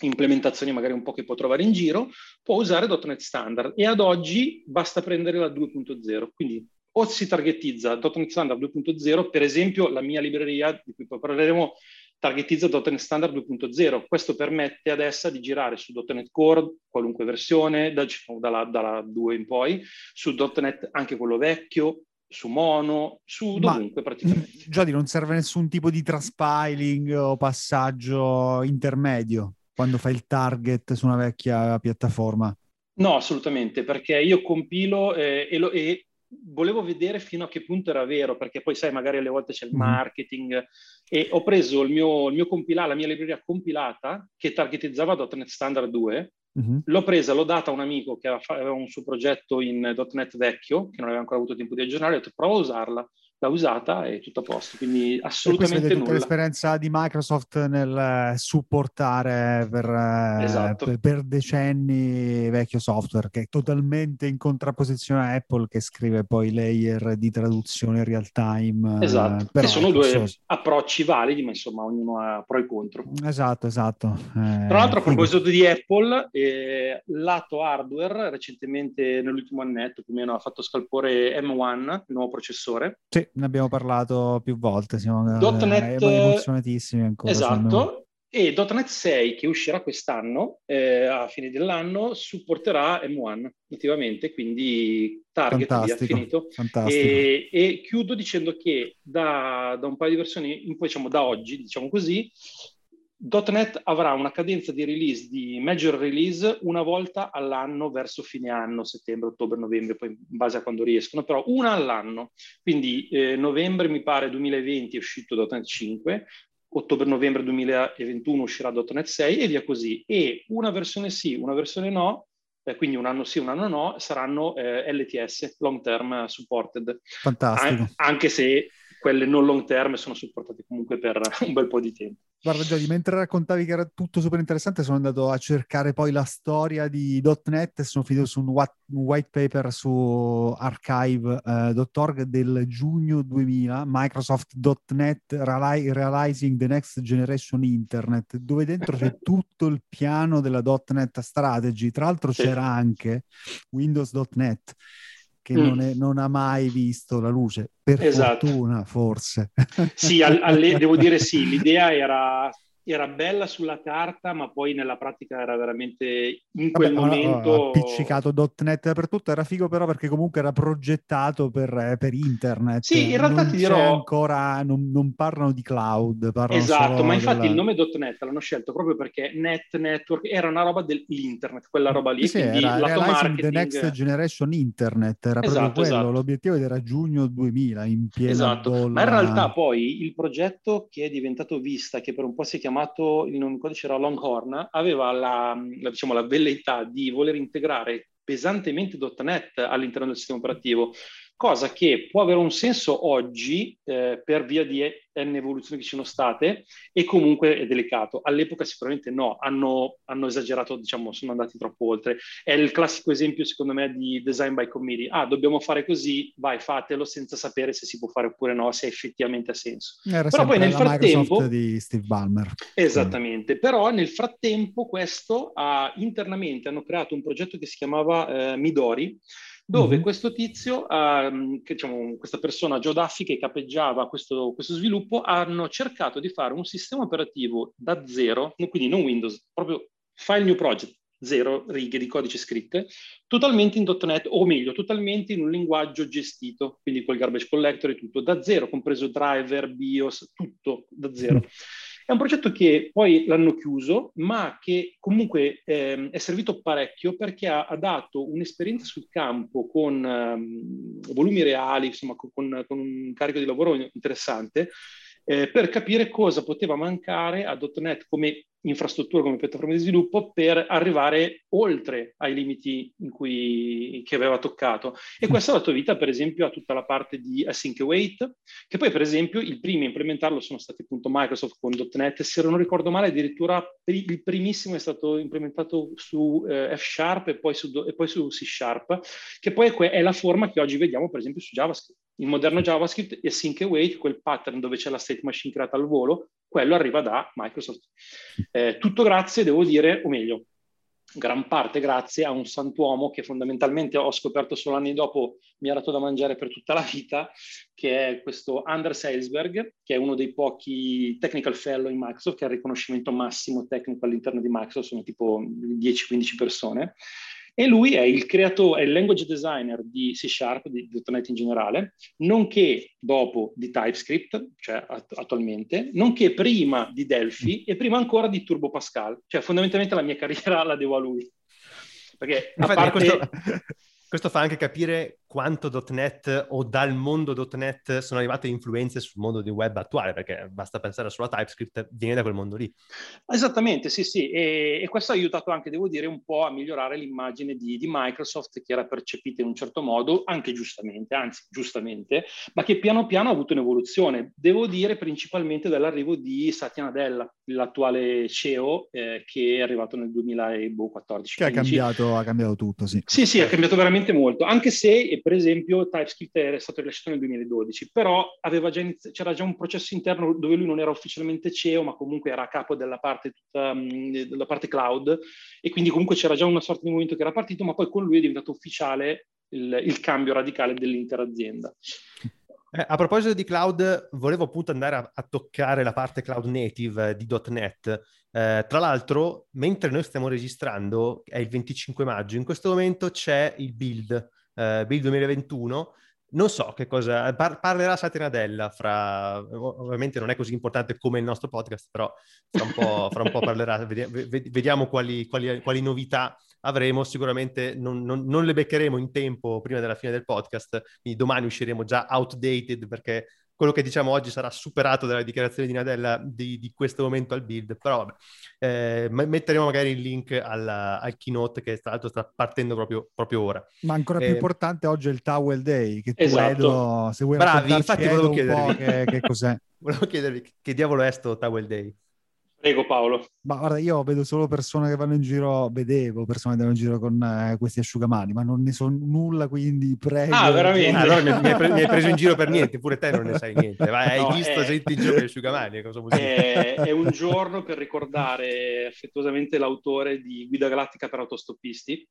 implementazioni magari un po' che può trovare in giro, può usare .NET Standard e ad oggi basta prendere la 2.0, quindi o si targetizza .NET Standard 2.0, per esempio la mia libreria, di cui poi parleremo, targetizza .NET Standard 2.0. Questo permette ad essa di girare su .NET Core, qualunque versione, da, dalla, dalla 2 in poi, su .NET anche quello vecchio, su Mono, su dovunque Ma, praticamente. [LAUGHS] Giodi, non serve nessun tipo di transpiling o passaggio intermedio quando fai il target su una vecchia piattaforma? No, assolutamente, perché io compilo eh, e, lo, e volevo vedere fino a che punto era vero, perché poi sai, magari alle volte c'è il mm-hmm. marketing, mm. e ho preso il mio, il mio compilato, la mia libreria compilata, che targetizzava .NET Standard 2, Mm-hmm. L'ho presa, l'ho data a un amico che aveva un suo progetto in .NET vecchio, che non aveva ancora avuto tempo di aggiornare, ho detto prova a usarla l'ha usata e tutto a posto, quindi assolutamente nulla. l'esperienza di Microsoft nel supportare per, eh, esatto. per, per, decenni vecchio software, che è totalmente in contrapposizione a Apple che scrive poi layer di traduzione real time. Eh, esatto, che sono due approcci validi, ma insomma ognuno ha pro e contro. Esatto, esatto. Eh, Tra l'altro a proposito di Apple, eh, lato hardware, recentemente nell'ultimo annetto più o meno ha fatto scalpore M1, il nuovo processore. Sì ne abbiamo parlato più volte, siamo .NET, emozionatissimi ancora. Esatto, e .NET 6 che uscirà quest'anno, eh, a fine dell'anno, supporterà M1 nativamente, quindi target fantastico, via, finito. E, e, chiudo dicendo che da, da un paio di versioni, in poi diciamo da oggi, diciamo così, .NET avrà una cadenza di release, di major release, una volta all'anno verso fine anno, settembre, ottobre, novembre, poi in base a quando riescono, però una all'anno. Quindi eh, novembre mi pare 2020 è uscito .NET 5, ottobre-novembre 2021 uscirà .NET 6 e via così. E una versione sì, una versione no, eh, quindi un anno sì, un anno no, saranno eh, LTS, long term supported. Fantastico. An- anche se quelle non long term sono supportate comunque per [LAUGHS] un bel po' di tempo. Guarda Giorgi, mentre raccontavi che era tutto super interessante, sono andato a cercare poi la storia di .NET e sono finito su un, white paper su archive.org eh, del giugno 2000, Microsoft.NET Realizing the Next Generation Internet, dove dentro c'è [LAUGHS] tutto il piano della .NET Strategy. Tra l'altro sì. c'era anche Windows.NET che mm. non, è, non, ha mai visto la luce, per esatto. fortuna forse. Sì, al, alle, devo dire sì, [LAUGHS] l'idea era era bella sulla carta, ma poi nella pratica era veramente in quel Vabbè, momento... appiccicato .NET dappertutto, era figo però perché comunque era progettato per, eh, per internet. Sì, in realtà non ti dirò... ancora, non, non, parlano di cloud, parlano Esatto, ma infatti della... il nome .NET l'hanno scelto proprio perché Net Network era una roba dell'internet, quella roba lì. Sì, era marketing... the Next Generation Internet, era esatto, proprio quello, esatto. l'obiettivo era giugno 2000, in piena Esatto, bolla... ma in realtà poi il progetto che è diventato Vista, che per un po' si chiama chiamato, il nome codice era Longhorn, aveva la, la, diciamo, la velleità di voler integrare pesantemente .NET all'interno del sistema operativo cosa che può avere un senso oggi eh, per via di N evoluzioni che ci sono state e comunque è delicato. All'epoca sicuramente no, hanno, hanno, esagerato, diciamo, sono andati troppo oltre. È il classico esempio secondo me di design by committee. Ah, dobbiamo fare così, vai, fatelo senza sapere se si può fare oppure no, se effettivamente ha senso. Era Però poi nel frattempo... di Steve Ballmer. Esattamente. Però nel frattempo questo ha internamente hanno creato un progetto che si chiamava eh, Midori, dove mm-hmm. questo tizio, um, che, diciamo, questa persona, Duffy, che capeggiava questo, questo, sviluppo, hanno cercato di fare un sistema operativo da zero, quindi non Windows, proprio file new project, zero righe di codice scritte, totalmente in .NET, o meglio, totalmente in un linguaggio gestito, quindi col garbage collector e tutto, da zero, compreso driver, BIOS, tutto da zero. Mm. È un progetto che poi l'hanno chiuso, ma che comunque eh, è servito parecchio perché ha, ha, dato un'esperienza sul campo con um, volumi reali, insomma, con, con, un carico di lavoro interessante, eh, per capire cosa poteva mancare a .NET come infrastruttura, come piattaforma di sviluppo per arrivare oltre ai limiti cui, che aveva toccato. E questo ha dato vita, per esempio, a tutta la parte di Async Await, che poi, per esempio, i primi a implementarlo sono stati appunto Microsoft con .NET, se non ricordo male, addirittura il primissimo è stato implementato su eh, F Sharp e poi su, e poi su C Sharp, che poi è la forma che oggi vediamo, per esempio, su JavaScript. Il moderno JavaScript è Async Await, quel pattern dove c'è la state machine creata al volo, quello arriva da Microsoft. Eh, tutto grazie, devo dire, o meglio, gran parte grazie a un santuomo che fondamentalmente ho scoperto solo anni dopo mi ha dato da mangiare per tutta la vita, che è questo Anders Eilsberg, che è uno dei pochi technical fellow in Microsoft, che ha il riconoscimento massimo tecnico all'interno di Microsoft, sono tipo 10-15 persone, e lui è il creatore, è il language designer di C Sharp, di .NET in generale, nonché dopo di TypeScript, cioè att- attualmente, nonché prima di Delphi e prima ancora di Turbo Pascal. Cioè fondamentalmente la mia [LAUGHS] carriera la devo a lui. Perché a parte... questo, questo fa anche capire quanto .NET o dal mondo .NET sono arrivate influenze sul mondo di web attuale, perché basta pensare solo a TypeScript, viene da quel mondo lì. Esattamente, sì, sì, e, e questo ha aiutato anche, devo dire, un po' a migliorare l'immagine di, di, Microsoft, che era percepita in un certo modo, anche giustamente, anzi giustamente, ma che piano piano ha avuto un'evoluzione, devo dire principalmente dall'arrivo di Satya Nadella, l'attuale CEO, eh, che è arrivato nel 2014. Che ha cambiato, ha cambiato tutto, sì. Sì, sì, ha cambiato veramente molto, anche se per esempio TypeScript era stato rilasciato nel 2012, però già inizi- c'era già un processo interno dove lui non era ufficialmente CEO, ma comunque era a capo della parte, tutta, della parte cloud e quindi comunque c'era già una sorta di movimento che era partito, ma poi con lui è diventato ufficiale il, il cambio radicale dell'intera azienda. Eh, a proposito di cloud, volevo appunto andare a, a toccare la parte cloud native di .NET. Eh, tra l'altro, mentre noi stiamo registrando, è il 25 maggio, in questo momento c'è il build eh, Build 2021. Non so che cosa, par- parlerà Satya fra, ovviamente non è così importante come il nostro podcast, però fra un po', fra un po parlerà, [LAUGHS] vediamo quali, quali, quali novità avremo, sicuramente non, non, non, le beccheremo in tempo prima della fine del podcast, quindi domani usciremo già outdated perché quello che diciamo oggi sarà superato dalla dichiarazione di Nadella di, di questo momento al build, però vabbè, eh, metteremo magari il link alla, al keynote che tra l'altro sta partendo proprio, proprio ora. Ma ancora più eh, importante oggi è il Towel Day, che tu esatto. vedo, se vuoi Bravi, infatti volevo chiedervi che, che cos'è. [LAUGHS] volevo chiedervi che diavolo è sto Towel Day. Prego Paolo. Ma guarda, io vedo solo persone che vanno in giro, vedevo persone che vanno in giro con eh, questi asciugamani, ma non ne so nulla, quindi prego. Ah, veramente? Ah, allora mi, mi, hai pre- mi, hai preso in giro per [LAUGHS] niente, pure te non ne sai niente. Ma hai no, visto è... gente in giro con gli asciugamani? Cosa vuol dire? È, è un [LAUGHS] giorno per ricordare affettuosamente l'autore di Guida Galattica per autostoppisti,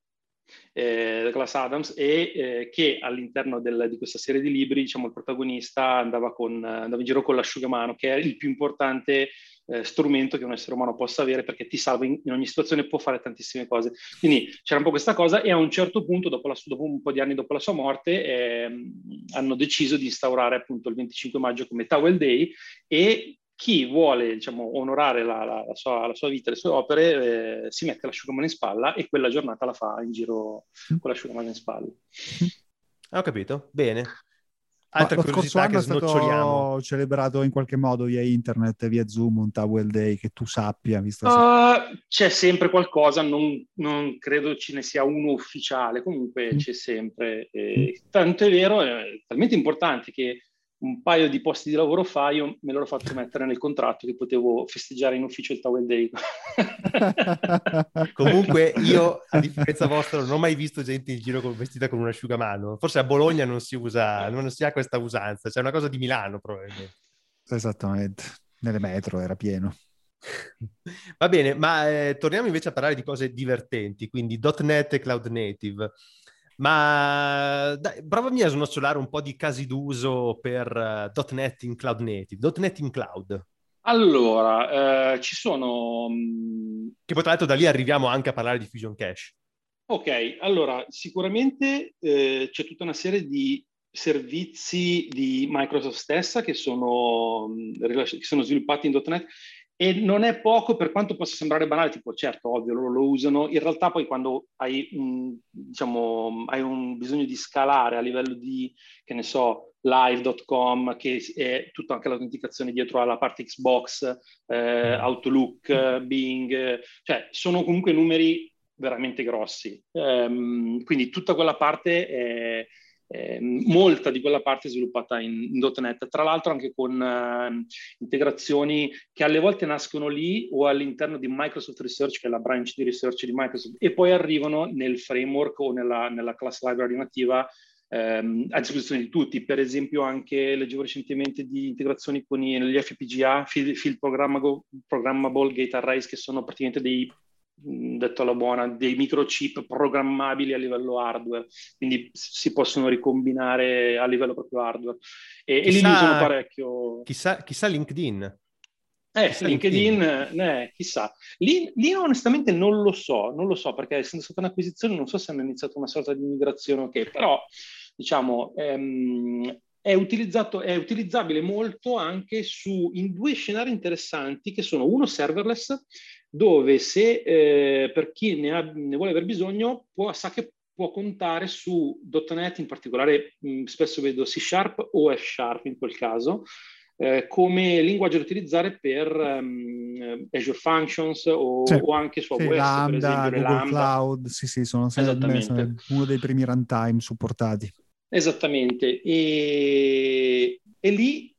eh, Douglas Adams, e eh, che all'interno del, di questa serie di libri, diciamo, il protagonista andava, con, andava in giro con l'asciugamano, che è il più importante eh, strumento che un essere umano possa avere perché ti salva in, in, ogni situazione, può fare tantissime cose. Quindi c'era un po' questa cosa e a un certo punto, dopo, la, dopo un po' di anni dopo la sua morte, eh, hanno deciso di instaurare appunto il 25 maggio come Towel Day e chi vuole diciamo, onorare la, la, la, sua, la, sua, vita, le sue opere, eh, si mette l'asciugamano in spalla e quella giornata la fa in giro con l'asciugamano in spalla. Ho capito, bene. Altra lo scorso anno è stato celebrato in qualche modo via internet, via Zoom, un Towel Day che tu sappia. Visto uh, c'è sempre qualcosa, non, non, credo ce ne sia uno ufficiale, comunque mm. c'è sempre. Eh, mm. Tanto è vero, è talmente importante che un paio di posti di lavoro fa, io me l'ho fatto mettere nel contratto che potevo festeggiare in ufficio il Towel Day. [LAUGHS] Comunque io, a differenza vostra, non ho mai visto gente in giro con, vestita con un asciugamano. Forse a Bologna non si usa, non si ha questa usanza, c'è una cosa di Milano probabilmente. Esattamente, nelle metro era pieno. Va bene, ma eh, torniamo invece a parlare di cose divertenti, quindi .NET e Cloud Native. Ma dai, provami a snocciolare un po' di casi d'uso per uh, .NET in Cloud Native, .NET in Cloud. Allora, eh, ci sono... Mm, che poi tra l'altro da lì arriviamo anche a parlare di Fusion Cache. Ok, allora sicuramente eh, c'è tutta una serie di servizi di Microsoft stessa che sono, mm, che sono sviluppati in .NET e non è poco per quanto possa sembrare banale, tipo certo, ovvio, loro lo usano, in realtà poi quando hai un, diciamo, hai un bisogno di scalare a livello di, che ne so, live.com, che è tutta anche l'autenticazione dietro alla parte Xbox, eh, Outlook, Bing, cioè sono comunque numeri veramente grossi. Um, quindi tutta quella parte è eh, molta di quella parte sviluppata in, in .NET, tra l'altro anche con eh, integrazioni che alle volte nascono lì o all'interno di Microsoft Research, che è la branch di research di Microsoft, e poi arrivano nel framework o nella, nella class library nativa ehm, a disposizione di tutti. Per esempio anche leggevo recentemente di integrazioni con gli FPGA, Field, Programmable Gate Arrays, che sono praticamente dei detto alla buona, dei microchip programmabili a livello hardware, quindi si possono ricombinare a livello proprio hardware. E, chissà, e li usano parecchio. Chissà, chissà LinkedIn. Eh, chissà LinkedIn, LinkedIn. Eh, chissà. Lì, lì, onestamente non lo so, non lo so, perché essendo stata un'acquisizione non so se hanno iniziato una sorta di migrazione o okay, che, però diciamo... Ehm, è, utilizzato, è utilizzabile molto anche su, in due scenari interessanti che sono uno serverless dove se eh, per chi ne, ha, ne, vuole aver bisogno può, sa che può contare su .NET, in particolare mh, spesso vedo C Sharp o F Sharp in quel caso, eh, come linguaggio da utilizzare per um, Azure Functions o, sì, o, anche su AWS, sì, Lambda, esempio, Google Cloud, sì, sì, sono sempre sono uno dei primi runtime supportati. Esattamente, e, e lì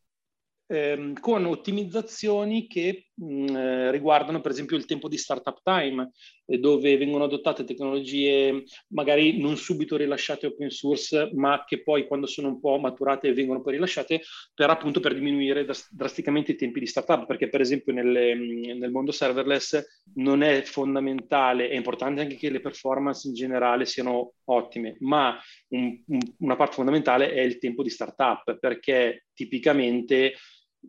ehm, con ottimizzazioni che eh, riguardano per esempio il tempo di startup time, eh, dove vengono adottate tecnologie magari non subito rilasciate open source, ma che poi quando sono un po' maturate vengono poi rilasciate per appunto per diminuire dras- drasticamente i tempi di startup, perché per esempio nelle, nel mondo serverless non è fondamentale, è importante anche che le performance in generale siano ottime, ma un, un, una parte fondamentale è il tempo di startup, perché tipicamente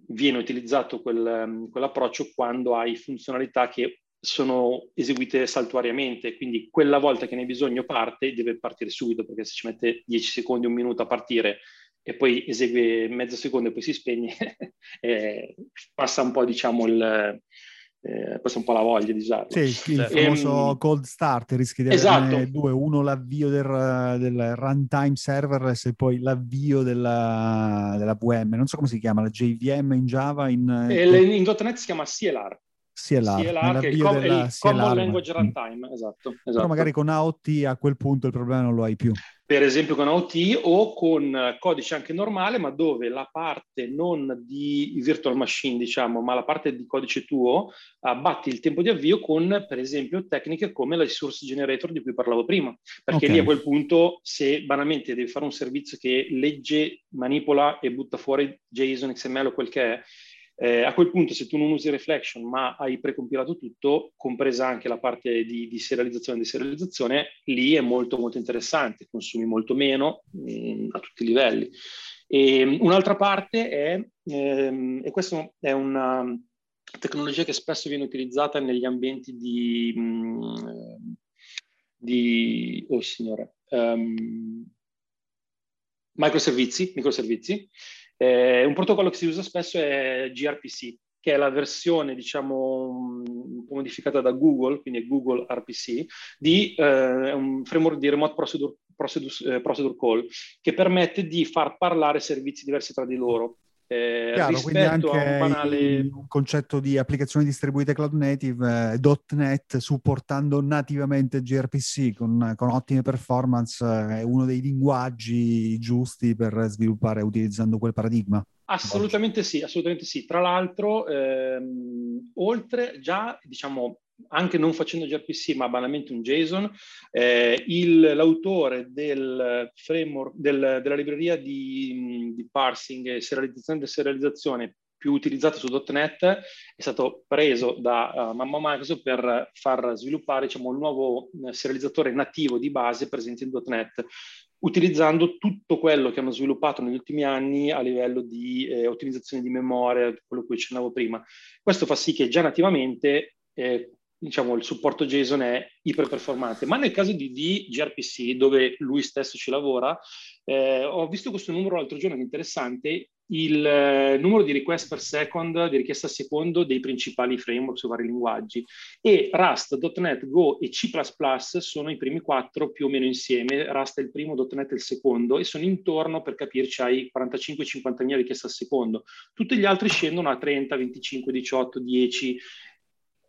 viene utilizzato quel, ehm, quell'approccio quando hai funzionalità che sono eseguite saltuariamente, quindi quella volta che ne hai bisogno parte, deve partire subito, perché se ci mette 10 secondi, un minuto a partire e poi esegue mezzo secondo e poi si spegne, [LAUGHS] eh, passa un po', diciamo, il, eh, questa è un po' la voglia di usarlo. Sì, il famoso ehm, cold start, rischi di esatto. due, uno l'avvio del, del, runtime serverless e poi l'avvio della, della VM, non so come si chiama, la JVM in Java? In, in, in .NET si chiama CLR. CLR, CLR che è il, com- il Common Language Runtime, esatto, esatto. Però magari con AOT a quel punto il problema non lo hai più. Per esempio con AOT o con codice anche normale, ma dove la parte non di virtual machine, diciamo, ma la parte di codice tuo, abbatti il tempo di avvio con, per esempio, tecniche come la resource generator di cui parlavo prima. Perché okay. lì a quel punto, se banalmente devi fare un servizio che legge, manipola e butta fuori JSON, XML o quel che è, eh, a quel punto, se tu non usi Reflection, ma hai precompilato tutto, compresa anche la parte di, di serializzazione e deserializzazione, lì è molto, molto interessante, consumi molto meno mh, mm, a tutti i livelli. E, mm, un'altra parte è, ehm, e questa è una tecnologia che spesso viene utilizzata negli ambienti di, mh, mm, di oh signore, um, microservizi, microservizi eh, un protocollo che si usa spesso è gRPC, che è la versione, diciamo, po' modificata da Google, quindi Google RPC, di eh, un framework di remote procedure, procedure, eh, procedure call, che permette di far parlare servizi diversi tra di loro. Eh, Chiaro, quindi anche un, banale... il concetto di applicazioni distribuite cloud native, eh, .NET supportando nativamente gRPC con, con ottime performance eh, è uno dei linguaggi giusti per sviluppare utilizzando quel paradigma. Assolutamente sì, assolutamente sì. Tra l'altro, ehm, oltre già, diciamo, anche non facendo gRPC, ma banalmente un JSON, eh, il, l'autore del framework, del, della libreria di, di parsing e serializzazione e serializzazione più utilizzata su .NET è stato preso da uh, Mamma Microsoft per far sviluppare diciamo, il nuovo eh, serializzatore nativo di base presente in .NET, utilizzando tutto quello che hanno sviluppato negli ultimi anni a livello di eh, ottimizzazione di memoria, quello che accennavo prima. Questo fa sì che già nativamente eh, diciamo, il supporto JSON è iperperformante. Ma nel caso di, di gRPC, dove lui stesso ci lavora, eh, ho visto questo numero l'altro giorno interessante, il eh, numero di request per second, di richiesta a secondo dei principali framework su vari linguaggi. E Rust, .NET, Go e C++ sono i primi quattro più o meno insieme. Rust è il primo, .NET è il secondo e sono intorno, per capirci, ai 45-50 mila richieste a secondo. Tutti gli altri scendono a 30, 25, 18, 10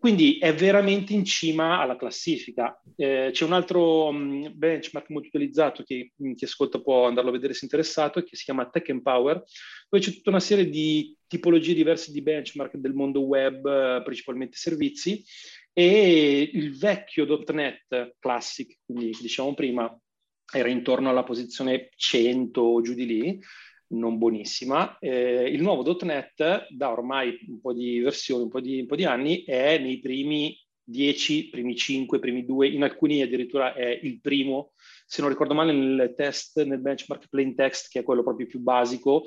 quindi è veramente in cima alla classifica. Eh, c'è un altro um, benchmark molto utilizzato che chi ascolta può andarlo a vedere se interessato, che si chiama Tech Empower, dove c'è tutta una serie di tipologie diverse di benchmark del mondo web, eh, principalmente servizi, e il vecchio .NET Classic, quindi diciamo prima, era intorno alla posizione 100 o giù di lì, non buonissima. Eh, il nuovo .NET, da ormai un po' di versioni, un un po' di anni, è nei primi 10, primi 5, primi 2, in alcuni addirittura è il primo. Se non ricordo male, nel test, nel benchmark plain text, che è quello proprio più basico,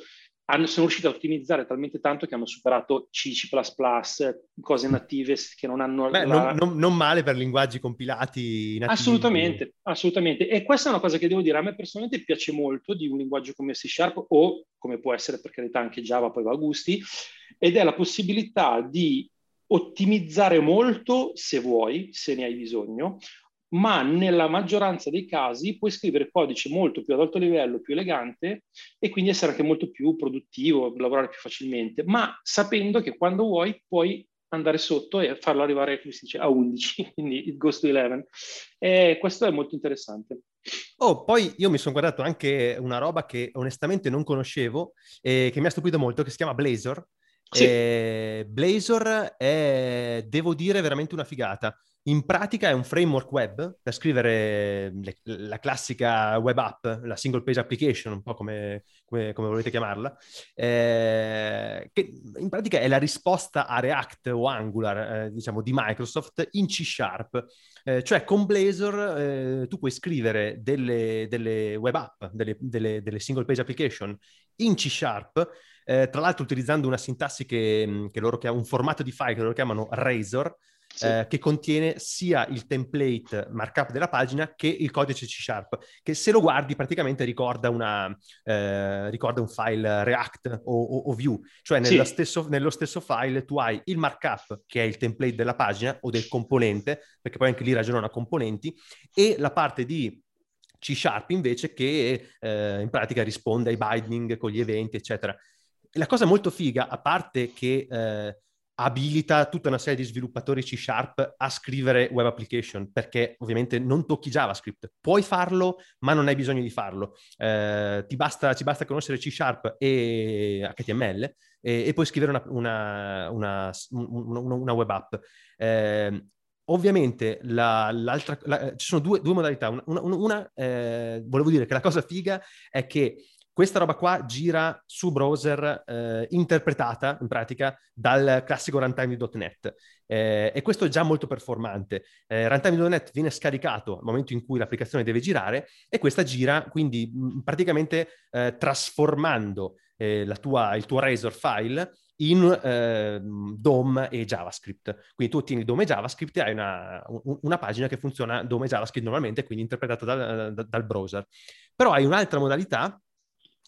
hanno, sono riusciti a ottimizzare talmente tanto che hanno superato C, C++, cose native che non hanno... Beh, la... non, non, non, male per linguaggi compilati nativi. Assolutamente, assolutamente. E questa è una cosa che devo dire, a me personalmente piace molto di un linguaggio come C Sharp o come può essere per carità anche Java, poi va a gusti, ed è la possibilità di ottimizzare molto se vuoi, se ne hai bisogno, ma nella maggioranza dei casi puoi scrivere codice molto più ad alto livello, più elegante e quindi essere anche molto più produttivo, lavorare più facilmente, ma sapendo che quando vuoi puoi andare sotto e farlo arrivare, dice, a 11, [LAUGHS] quindi il Ghost to 11. E questo è molto interessante. Oh, poi io mi sono guardato anche una roba che onestamente non conoscevo e che mi ha stupito molto, che si chiama Blazor. Sì. E Blazor è, devo dire, veramente una figata. In pratica è un framework web per scrivere le, la classica web app, la single page application, un po' come, come, come volete chiamarla, eh, che in pratica è la risposta a React o Angular, eh, diciamo, di Microsoft in C Sharp. Eh, cioè con Blazor eh, tu puoi scrivere delle, delle web app, delle, delle, delle, single page application in C Sharp, eh, tra l'altro utilizzando una sintassi che, che loro chiamano, un formato di file che loro chiamano Razor, sì. eh, che contiene sia il template markup della pagina che il codice C Sharp, che se lo guardi praticamente ricorda, una, eh, ricorda un file React o, o, o Vue, cioè sì. stesso, nello stesso file tu hai il markup che è il template della pagina o del componente, perché poi anche lì ragionano a componenti, e la parte di C Sharp invece che eh, in pratica risponde ai binding con gli eventi, eccetera. La cosa molto figa, a parte che eh, abilita tutta una serie di sviluppatori C Sharp a scrivere web application, perché ovviamente non tocchi JavaScript. Puoi farlo, ma non hai bisogno di farlo. Eh, ti basta, ci basta conoscere C Sharp e HTML e, e puoi scrivere una, una, una, una web app. Eh, ovviamente la, l'altra, la, ci sono due, due modalità. Una, eh, volevo dire che la cosa figa è che questa roba qua gira su browser eh, interpretata, in pratica, dal classico runtime di .NET. Eh, e questo è già molto performante. Eh, runtime di .NET viene scaricato al momento in cui l'applicazione deve girare e questa gira quindi mh, praticamente eh, trasformando eh, tua, il tuo Razor file in eh, DOM e JavaScript. Quindi tu ottieni DOM e JavaScript e hai una, una pagina che funziona DOM e JavaScript normalmente, quindi interpretata dal, dal browser. Però hai un'altra modalità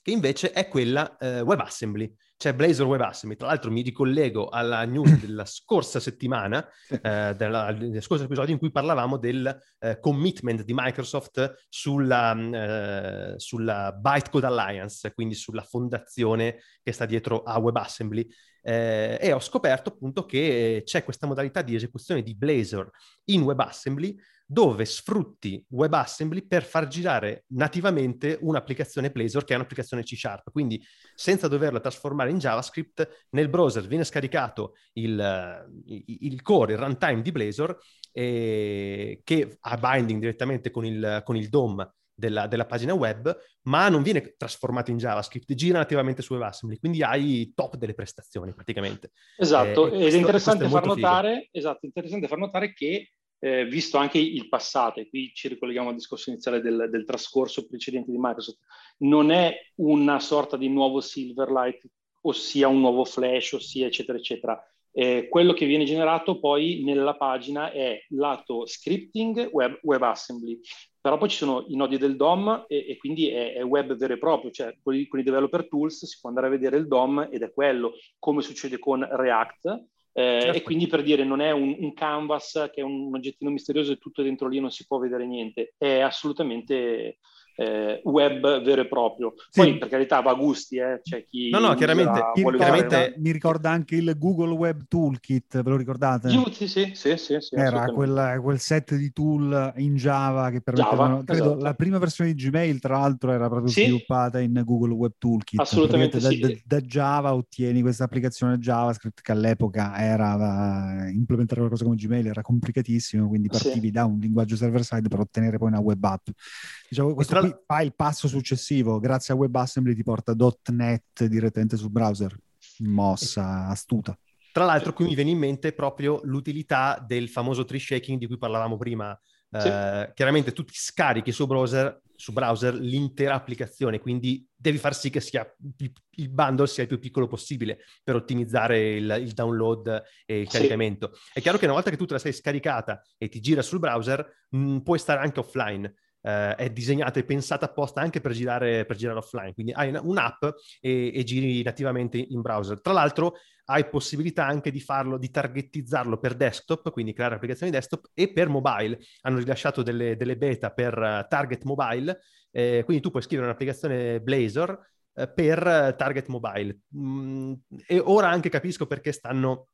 che invece è quella eh, WebAssembly, cioè Blazor WebAssembly. Tra l'altro mi ricollego alla news [LAUGHS] della scorsa settimana, eh, della, del scorso episodio in cui parlavamo del eh, commitment di Microsoft sulla, mm, eh, sulla Bytecode Alliance, quindi sulla fondazione che sta dietro a WebAssembly. Eh, e ho scoperto appunto che c'è questa modalità di esecuzione di Blazor in WebAssembly dove sfrutti WebAssembly per far girare nativamente un'applicazione Blazor che è un'applicazione C Sharp. Quindi senza doverla trasformare in JavaScript, nel browser viene scaricato il, il core, il runtime di Blazor eh, che ha binding direttamente con il, con il DOM della, della, pagina web, ma non viene trasformato in JavaScript, gira nativamente su WebAssembly, quindi hai top delle prestazioni praticamente. Esatto, eh, ed è interessante far notare, esatto, interessante far notare che eh, visto anche il passato, e qui ci ricolleghiamo al discorso iniziale del, del, trascorso precedente di Microsoft, non è una sorta di nuovo Silverlight, ossia un nuovo Flash, ossia eccetera eccetera. Eh, quello che viene generato poi nella pagina è lato scripting, web, WebAssembly, però poi ci sono i nodi del DOM e, e quindi è, è, web vero e proprio, cioè con i, con i developer tools si può andare a vedere il DOM ed è quello, come succede con React, eh, certo. E quindi per dire, non è un, un, canvas che è un oggettino misterioso e tutto dentro lì non si può vedere niente, è assolutamente eh, web vero e proprio. Poi, sì. per carità, va a gusti, eh? C'è chi no, no, chiaramente, mi chiaramente mi ricorda anche il Google Web Toolkit, ve lo ricordate? Sì, sì, sì, sì, sì Era quel, quel, set di tool in Java che permettevano, Java, credo, esatto. la prima versione di Gmail, tra l'altro, era proprio sì. sviluppata in Google Web Toolkit. Assolutamente da, sì. da, da, Java ottieni questa applicazione JavaScript che all'epoca era implementare qualcosa come Gmail era complicatissimo, quindi partivi sì. da un linguaggio server-side per ottenere poi una web app. Diciamo, questo tra... qui fa il passo successivo, grazie a WebAssembly ti porta .NET direttamente sul browser. Mossa astuta. Tra l'altro qui mi viene in mente proprio l'utilità del famoso tree shaking di cui parlavamo prima. Sì. Uh, chiaramente tu ti scarichi su browser, su browser l'intera applicazione, quindi devi far sì che sia, il bundle sia il più piccolo possibile per ottimizzare il, il download e il sì. caricamento. È chiaro che una volta che tu te la sei scaricata e ti gira sul browser, mh, puoi stare anche offline eh, è disegnata e pensata apposta anche per girare, per girare offline. Quindi hai un'app e, e giri nativamente in browser. Tra l'altro hai possibilità anche di farlo, di targetizzarlo per desktop, quindi creare applicazioni desktop e per mobile. Hanno rilasciato delle, delle beta per uh, target mobile, eh, quindi tu puoi scrivere un'applicazione Blazor eh, per target mobile. Mm, e ora anche capisco perché stanno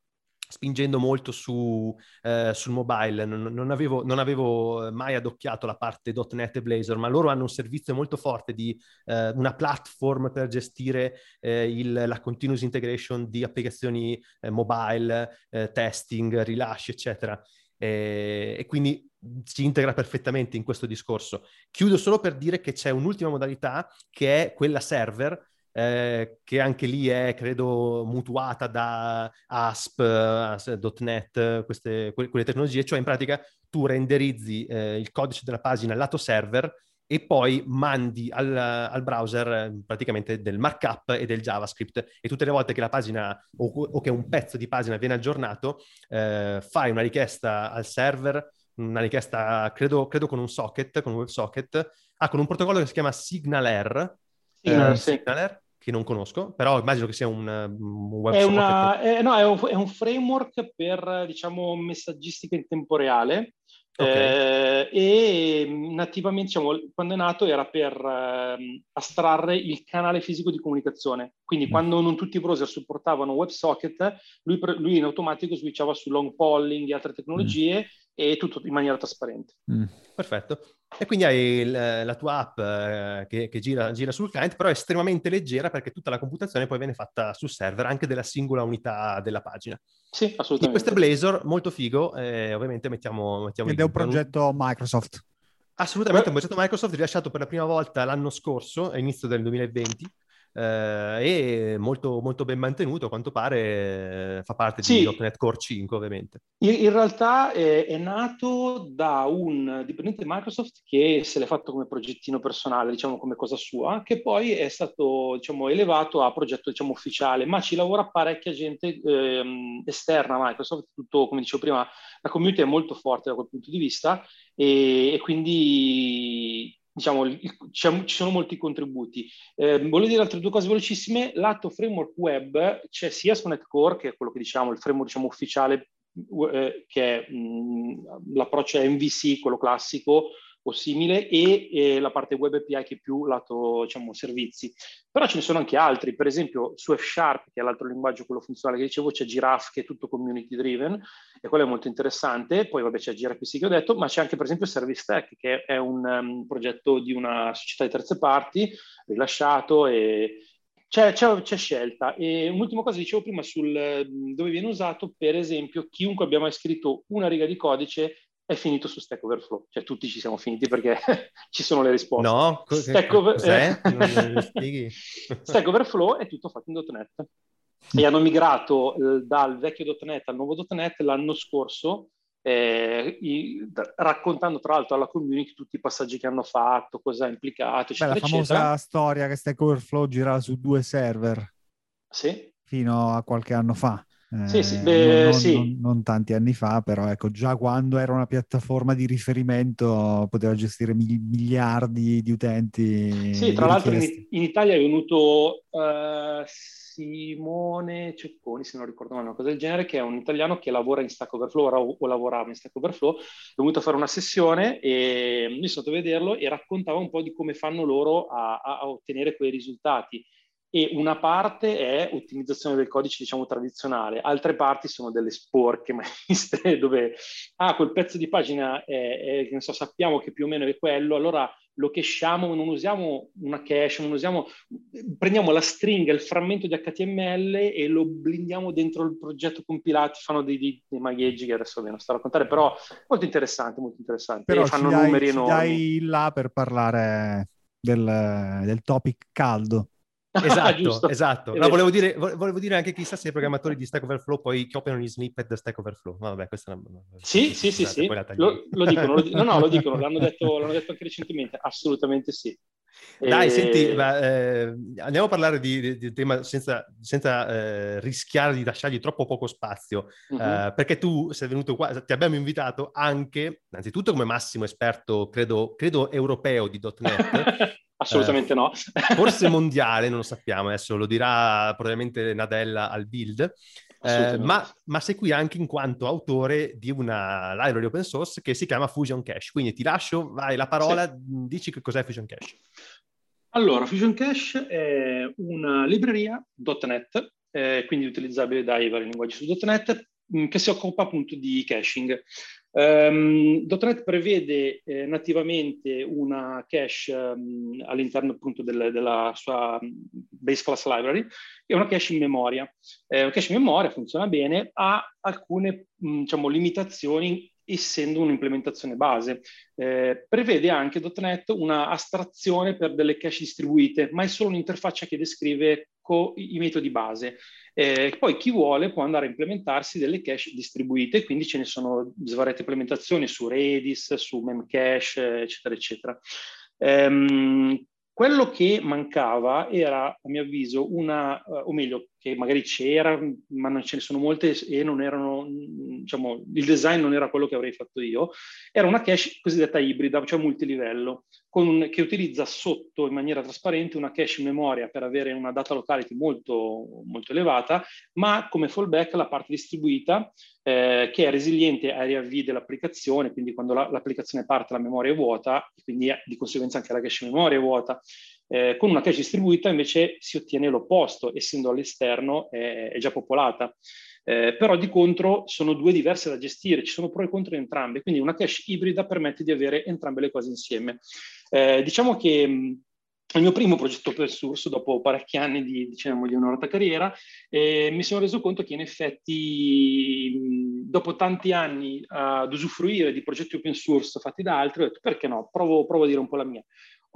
spingendo molto su, eh, sul mobile. Non, non, avevo, non, avevo, mai adocchiato la parte .NET e Blazor, ma loro hanno un servizio molto forte di eh, una platform per gestire eh, il, la continuous integration di applicazioni eh, mobile, eh, testing, rilasci, eccetera. E, e quindi si integra perfettamente in questo discorso. Chiudo solo per dire che c'è un'ultima modalità che è quella server, eh, che anche lì è, credo, mutuata da ASP, ASP.NET, queste, quelle tecnologie, cioè in pratica tu renderizzi eh, il codice della pagina lato server e poi mandi al, al, browser praticamente del markup e del JavaScript e tutte le volte che la pagina o, o che un pezzo di pagina viene aggiornato eh, fai una richiesta al server, una richiesta credo, credo con un socket, con un WebSocket, ah, con un protocollo che si chiama SignalR, Signal, eh, sì. SignalR che non conosco, però immagino che sia un, un web è, una, è, no, è, un, è un framework per, diciamo, messaggistica in tempo reale. Okay. Eh, e nativamente, diciamo, quando è nato era per eh, astrarre il canale fisico di comunicazione. Quindi, mm. quando non tutti i browser supportavano WebSocket, lui, lui in automatico switchava su long polling e altre tecnologie mm. e tutto in maniera trasparente. Mm. Perfetto. E quindi hai il, la tua app eh, che, che gira, gira, sul client, però è estremamente leggera perché tutta la computazione poi viene fatta sul server, anche della singola unità della pagina. Sì, assolutamente. E questo è Blazor, molto figo, eh, ovviamente mettiamo... mettiamo Ed è un progetto Microsoft. Assolutamente, un progetto Microsoft rilasciato per la prima volta l'anno scorso, all'inizio del 2020, eh, e molto, molto, ben mantenuto, a quanto pare eh, fa parte sì. di .NET Core 5 ovviamente. In, in realtà è, è, nato da un dipendente di Microsoft che se l'è fatto come progettino personale, diciamo come cosa sua, che poi è stato diciamo, elevato a progetto diciamo, ufficiale, ma ci lavora parecchia gente ehm, esterna a Microsoft, tutto come dicevo prima, la community è molto forte da quel punto di vista e, e quindi diciamo, ci sono molti contributi. Eh, voglio dire altre due cose velocissime. Lato framework web c'è sia su Netcore, che è quello che diciamo, il framework diciamo, ufficiale, eh, che è mh, l'approccio è MVC, quello classico, o simile e, e, la parte web API che è più lato diciamo, servizi. Però ce ne sono anche altri, per esempio su F Sharp, che è l'altro linguaggio, quello funzionale che dicevo, c'è Giraffe che è tutto community driven e quello è molto interessante. Poi vabbè c'è gRPC che ho detto, ma c'è anche per esempio Service Tech che è un um, progetto di una società di terze parti rilasciato e c'è, c'è, c'è, scelta. E un'ultima cosa dicevo prima sul dove viene usato, per esempio, chiunque abbia mai scritto una riga di codice è finito su Stack Overflow, cioè tutti ci siamo finiti perché [LAUGHS] ci sono le risposte. No, Stack, Over... [LAUGHS] Stack Overflow è tutto fatto in .NET e hanno migrato eh, dal vecchio .NET al nuovo .NET l'anno scorso eh, i, raccontando tra l'altro alla community tutti i passaggi che hanno fatto, cosa ha implicato, eccetera, Beh, la famosa eccetera. storia che Stack Overflow girava su due server sì. fino a qualche anno fa. Sì, sì, eh, beh, non, sì. Non, non, tanti anni fa, però ecco, già quando era una piattaforma di riferimento poteva gestire miliardi di utenti. Sì, tra l'altro in, in, Italia è venuto uh, Simone Cecconi, se non ricordo male, una cosa del genere, che è un italiano che lavora in Stack Overflow o, o lavorava in Stack Overflow, è venuto a fare una sessione e mi sono andato a vederlo e raccontava un po' di come fanno loro a, a ottenere quei risultati e una parte è ottimizzazione del codice, diciamo, tradizionale, altre parti sono delle sporche [LAUGHS] maestre dove, ah, quel pezzo di pagina è, è non so, sappiamo che più o meno è quello, allora lo cachiamo, non usiamo una cache, non usiamo, prendiamo la stringa, il frammento di HTML e lo blindiamo dentro il progetto compilato, fanno dei, dei, dei magheggi che adesso ve non sto a raccontare, però molto interessante, molto interessante. Però fanno dai, numeri enormi. dai là per parlare del, del topic caldo. Esatto, [LAUGHS] esatto. No, volevo, dire, volevo, dire, anche chissà se i programmatori di Stack Overflow poi copiano gli snippet da Stack Overflow. Ma vabbè, questa è una... Sì, sì, sì, sì. Lo, lo, dicono, lo, no, no, lo [LAUGHS] dicono, l'hanno detto, l'hanno detto anche recentemente, assolutamente sì. Dai, e... senti, ma, eh, andiamo a parlare di, di tema senza, senza eh, rischiare di lasciargli troppo poco spazio, uh-huh. eh, perché tu sei venuto qua, ti abbiamo invitato anche, innanzitutto come massimo esperto, credo, credo europeo di .NET. [LAUGHS] Assolutamente no. forse [LAUGHS] mondiale, non lo sappiamo, adesso lo dirà probabilmente Nadella al build. Eh, ma, ma, sei qui anche in quanto autore di una library open source che si chiama Fusion Cache. Quindi ti lascio, vai la parola, sì. dici che cos'è Fusion Cache. Allora, Fusion Cache è una libreria .NET, eh, quindi utilizzabile dai vari linguaggi su .NET, mm, che si occupa appunto di caching. Um, .NET prevede eh, nativamente una cache um, all'interno appunto del, della sua base class library e una cache in memoria. Eh, una cache in memoria funziona bene, ha alcune mh, diciamo, limitazioni essendo un'implementazione base. Eh, prevede anche .NET una astrazione per delle cache distribuite, ma è solo un'interfaccia che descrive co- i metodi base. Eh, poi chi vuole può andare a implementarsi delle cache distribuite, quindi ce ne sono svariate implementazioni su Redis, su Memcache, eccetera, eccetera. Um, quello che mancava era, a mio avviso, una, o meglio, che magari c'era, ma non ce ne sono molte e non erano, diciamo, il design non era quello che avrei fatto io, era una cache cosiddetta ibrida, cioè multilivello, con, che utilizza sotto in maniera trasparente una cache memoria per avere una data locality molto, molto elevata, ma come fallback la parte distribuita eh, che è resiliente ai riavvii dell'applicazione, quindi quando la, l'applicazione parte la memoria è vuota, quindi di conseguenza anche la cache memoria è vuota. Eh, con una cache distribuita invece si ottiene l'opposto, essendo all'esterno è, è già popolata. Eh, però di contro sono due diverse da gestire, ci sono pro e contro entrambe, quindi una cache ibrida permette di avere entrambe le cose insieme. Eh, diciamo che mh, il mio primo progetto open source dopo parecchi anni di, diciamo, di onorata carriera e mi sono reso conto che in effetti dopo tanti anni ad usufruire di progetti open source fatti da altri ho detto perché no, provo, provo a dire un po' la mia.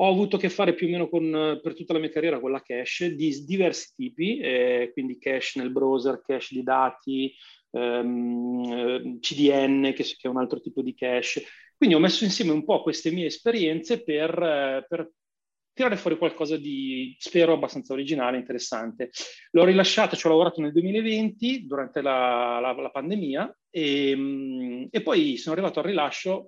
Ho avuto a che fare più o meno con, per tutta la mia carriera con la cache di diversi tipi, eh, quindi cache nel browser, cache di dati, ehm, CDN, che, che, è un altro tipo di cache. Quindi ho messo insieme un po' queste mie esperienze per, per tirare fuori qualcosa di, spero, abbastanza originale, interessante. L'ho rilasciato, ci ho lavorato nel 2020, durante la, la, la pandemia, e, e poi sono arrivato al rilascio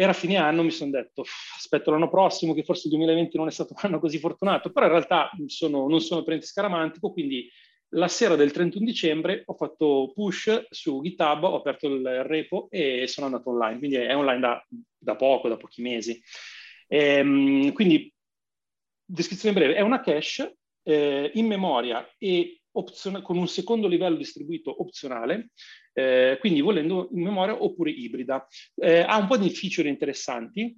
era fine anno, mi sono detto, aspetto l'anno prossimo, che forse il 2020 non è stato un anno così fortunato, però in realtà sono, non sono per niente scaramantico, quindi la sera del 31 dicembre ho fatto push su GitHub, ho aperto il repo e sono andato online, quindi è online da, da poco, da pochi mesi. E, ehm, quindi, descrizione breve, è una cache eh, in memoria e opzione, con un secondo livello distribuito opzionale, eh, quindi volendo in memoria oppure ibrida. Eh, ha un po' di feature interessanti,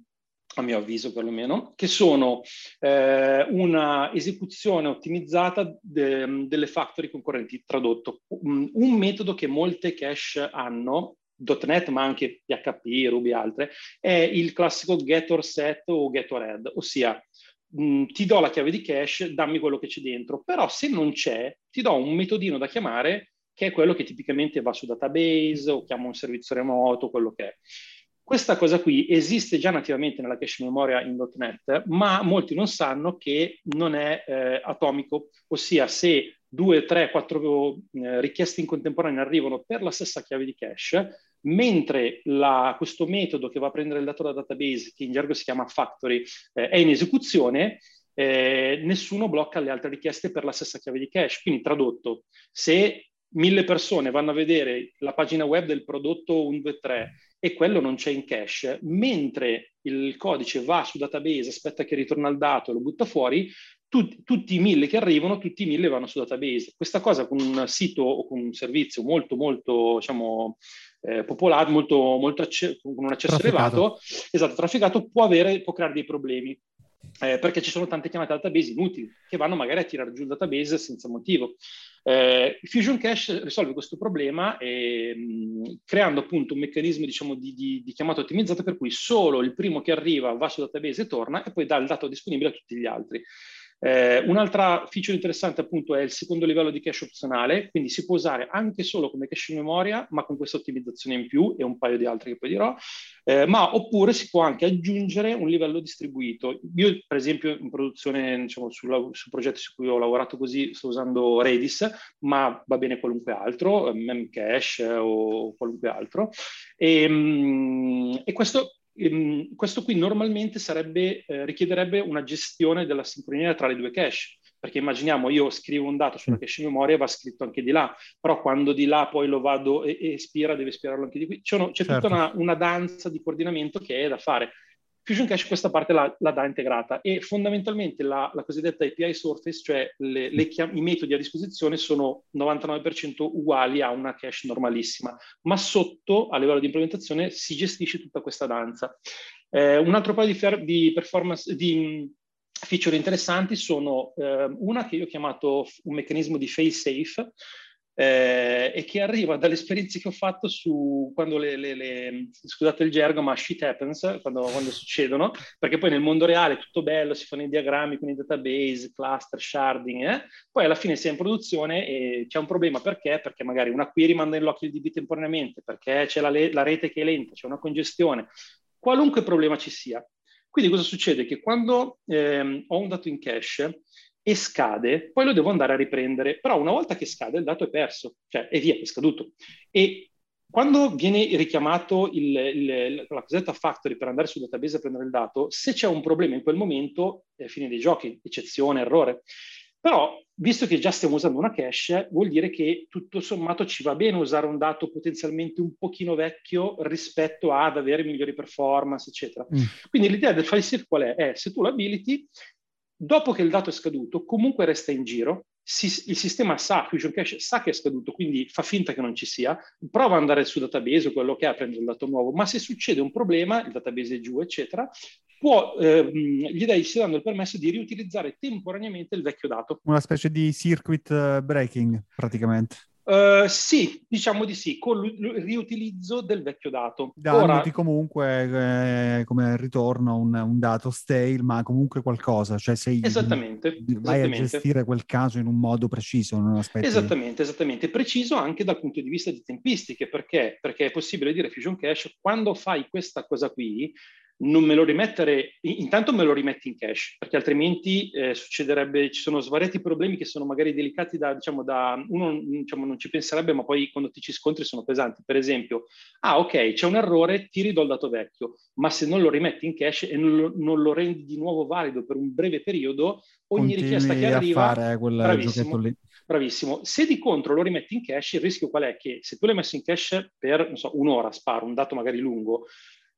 a mio avviso perlomeno, che sono eh, una esecuzione ottimizzata de, delle factory concorrenti, tradotto. Un metodo che molte cache hanno, .NET ma anche PHP, Ruby e altre, è il classico get or set o get or add, ossia mh, ti do la chiave di cache, dammi quello che c'è dentro, però se non c'è, ti do un metodino da chiamare che è quello che tipicamente va su database o chiama un servizio remoto, quello che è. Questa cosa qui esiste già nativamente nella cache memoria in .NET, ma molti non sanno che non è eh, atomico, ossia se due, tre, quattro eh, richieste in contemporanea arrivano per la stessa chiave di cache, mentre la, questo metodo che va a prendere il dato da database, che in gergo si chiama factory, eh, è in esecuzione, eh, nessuno blocca le altre richieste per la stessa chiave di cache. Quindi tradotto, se mille persone vanno a vedere la pagina web del prodotto 123 e quello non c'è in cache, mentre il codice va su database, aspetta che ritorna il dato e lo butta fuori, tu, tutti i mille che arrivano, tutti i mille vanno su database. Questa cosa con un sito o con un servizio molto, molto, diciamo, eh, popolato, molto, molto acce- con un accesso trafficato. elevato, esatto, trafficato, può, avere, può creare dei problemi. Eh, perché ci sono tante chiamate database inutili che vanno magari a tirare giù il database senza motivo. Eh, Fusion Cache risolve questo problema eh, creando appunto un meccanismo diciamo, di, di, di, chiamata ottimizzata per cui solo il primo che arriva va sul database e torna e poi dà il dato disponibile a tutti gli altri. Eh, un'altra feature interessante appunto è il secondo livello di cache opzionale, quindi si può usare anche solo come cache in memoria, ma con questa ottimizzazione in più e un paio di altri che poi dirò, eh, ma oppure si può anche aggiungere un livello distribuito. Io per esempio in produzione, diciamo, su, su progetti su cui ho lavorato così, sto usando Redis, ma va bene qualunque altro, Memcache o qualunque altro. E, mm, e questo Ehm, questo qui normalmente sarebbe, eh, richiederebbe una gestione della sincronia tra le due cache, perché immaginiamo io scrivo un dato sulla cache in memoria e va scritto anche di là, però quando di là poi lo vado e, e espira, deve espirarlo anche di qui. C'è, c'è certo. tutta una, una danza di coordinamento che è da fare. Fusion Cache questa parte la, la dà integrata e fondamentalmente la, la cosiddetta API surface, cioè le, le chiam- i metodi a disposizione sono 99% uguali a una cache normalissima, ma sotto a livello di implementazione si gestisce tutta questa danza. Eh, un altro paio di, fer- di performance, di feature interessanti sono eh, una che io ho chiamato un meccanismo di fail safe, eh, e che arriva dalle esperienze che ho fatto su quando le, le, le scusate il gergo, ma shit happens, quando, quando, succedono, perché poi nel mondo reale è tutto bello, si fanno i diagrammi con i database, cluster, sharding, eh? poi alla fine si è in produzione e c'è un problema perché? Perché magari una query manda in lock il DB temporaneamente, perché c'è la, le- la rete che è lenta, c'è una congestione, qualunque problema ci sia. Quindi cosa succede? Che quando ehm, ho un dato in cache, e scade, poi lo devo andare a riprendere, però una volta che scade il dato è perso, cioè è via, è scaduto. E quando viene richiamato il, il, la cosiddetta factory per andare sul database a prendere il dato, se c'è un problema in quel momento è fine dei giochi, eccezione, errore. Però, visto che già stiamo usando una cache, vuol dire che tutto sommato ci va bene usare un dato potenzialmente un pochino vecchio rispetto ad avere migliori performance, eccetera. Mm. Quindi l'idea del file safe qual è? È se tu l'ability, Dopo che il dato è scaduto, comunque resta in giro, si, il sistema sa, Fusion Cache sa che è scaduto, quindi fa finta che non ci sia, prova ad andare sul database o quello che è a prendere il dato nuovo, ma se succede un problema, il database è giù, eccetera, può, ehm, gli dai, si danno il permesso di riutilizzare temporaneamente il vecchio dato. Una specie di circuit eh, breaking, praticamente. Uh, sì, diciamo di sì, con il riutilizzo del vecchio dato. Dandoti Ora... comunque eh, come ritorno un, un, dato stale, ma comunque qualcosa, cioè sei esattamente, vai esattamente. a gestire quel caso in un modo preciso, non aspetti... Esattamente, esattamente, preciso anche dal punto di vista di tempistiche, perché? Perché è possibile dire Fusion Cache, quando fai questa cosa qui, non me lo rimettere, intanto me lo rimetti in cache, perché altrimenti eh, succederebbe, ci sono svariati problemi che sono magari delicati da, diciamo, da uno diciamo, non ci penserebbe, ma poi quando ti ci scontri sono pesanti. Per esempio, ah ok, c'è un errore, ti ridò il dato vecchio, ma se non lo rimetti in cache e non lo, non lo rendi di nuovo valido per un breve periodo, ogni Continui richiesta che arriva... Fare quel bravissimo, bravissimo. Se di contro lo rimetti in cache, il rischio qual è? Che se tu l'hai messo in cache per, so, un'ora, sparo, un dato magari lungo,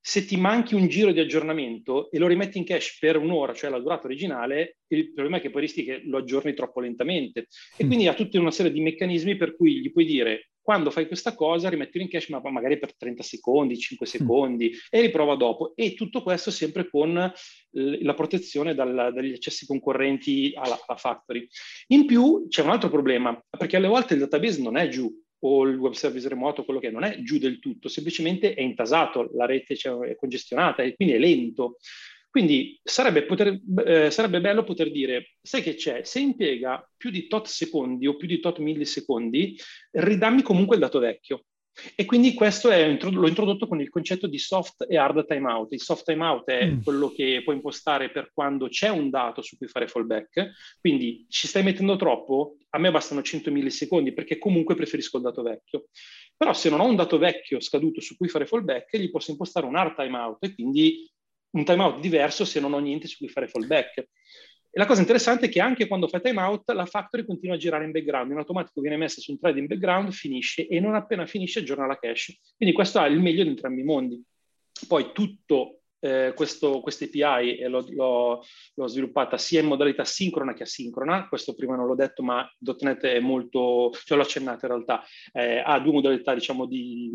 se ti manchi un giro di aggiornamento e lo rimetti in cache per un'ora, cioè la durata originale, il problema è che poi rischi che lo aggiorni troppo lentamente. E mm. quindi ha tutta una serie di meccanismi per cui gli puoi dire quando fai questa cosa rimettilo in cache ma magari per 30 secondi, 5 mm. secondi mm. e riprova dopo. E tutto questo sempre con la protezione dal, dagli accessi concorrenti alla, alla factory. In più c'è un altro problema, perché alle volte il database non è giù, o il web service remoto, quello che non è giù del tutto, semplicemente è intasato, la rete cioè, è congestionata e quindi è lento. Quindi sarebbe, poter, eh, sarebbe, bello poter dire, sai che c'è, se impiega più di tot secondi o più di tot millisecondi, ridammi comunque il dato vecchio. E quindi questo è, l'ho introdotto con il concetto di soft e hard timeout. Il soft timeout è mm. quello che puoi impostare per quando c'è un dato su cui fare fallback, quindi ci stai mettendo troppo, a me bastano 100 millisecondi perché comunque preferisco il dato vecchio. Però se non ho un dato vecchio scaduto su cui fare fallback, gli posso impostare un hard timeout e quindi un timeout diverso se non ho niente su cui fare fallback. E la cosa interessante è che anche quando fai timeout, la factory continua a girare in background, in automatico viene messa su un thread in background, finisce e non appena finisce aggiorna la cache. Quindi questo ha il meglio di entrambi i mondi. Poi tutto eh, questo, questa API e l'ho, sviluppata sia in modalità sincrona che asincrona, questo prima non l'ho detto, ma .NET è molto, cioè l'ho accennato in realtà, eh, ha due modalità diciamo di,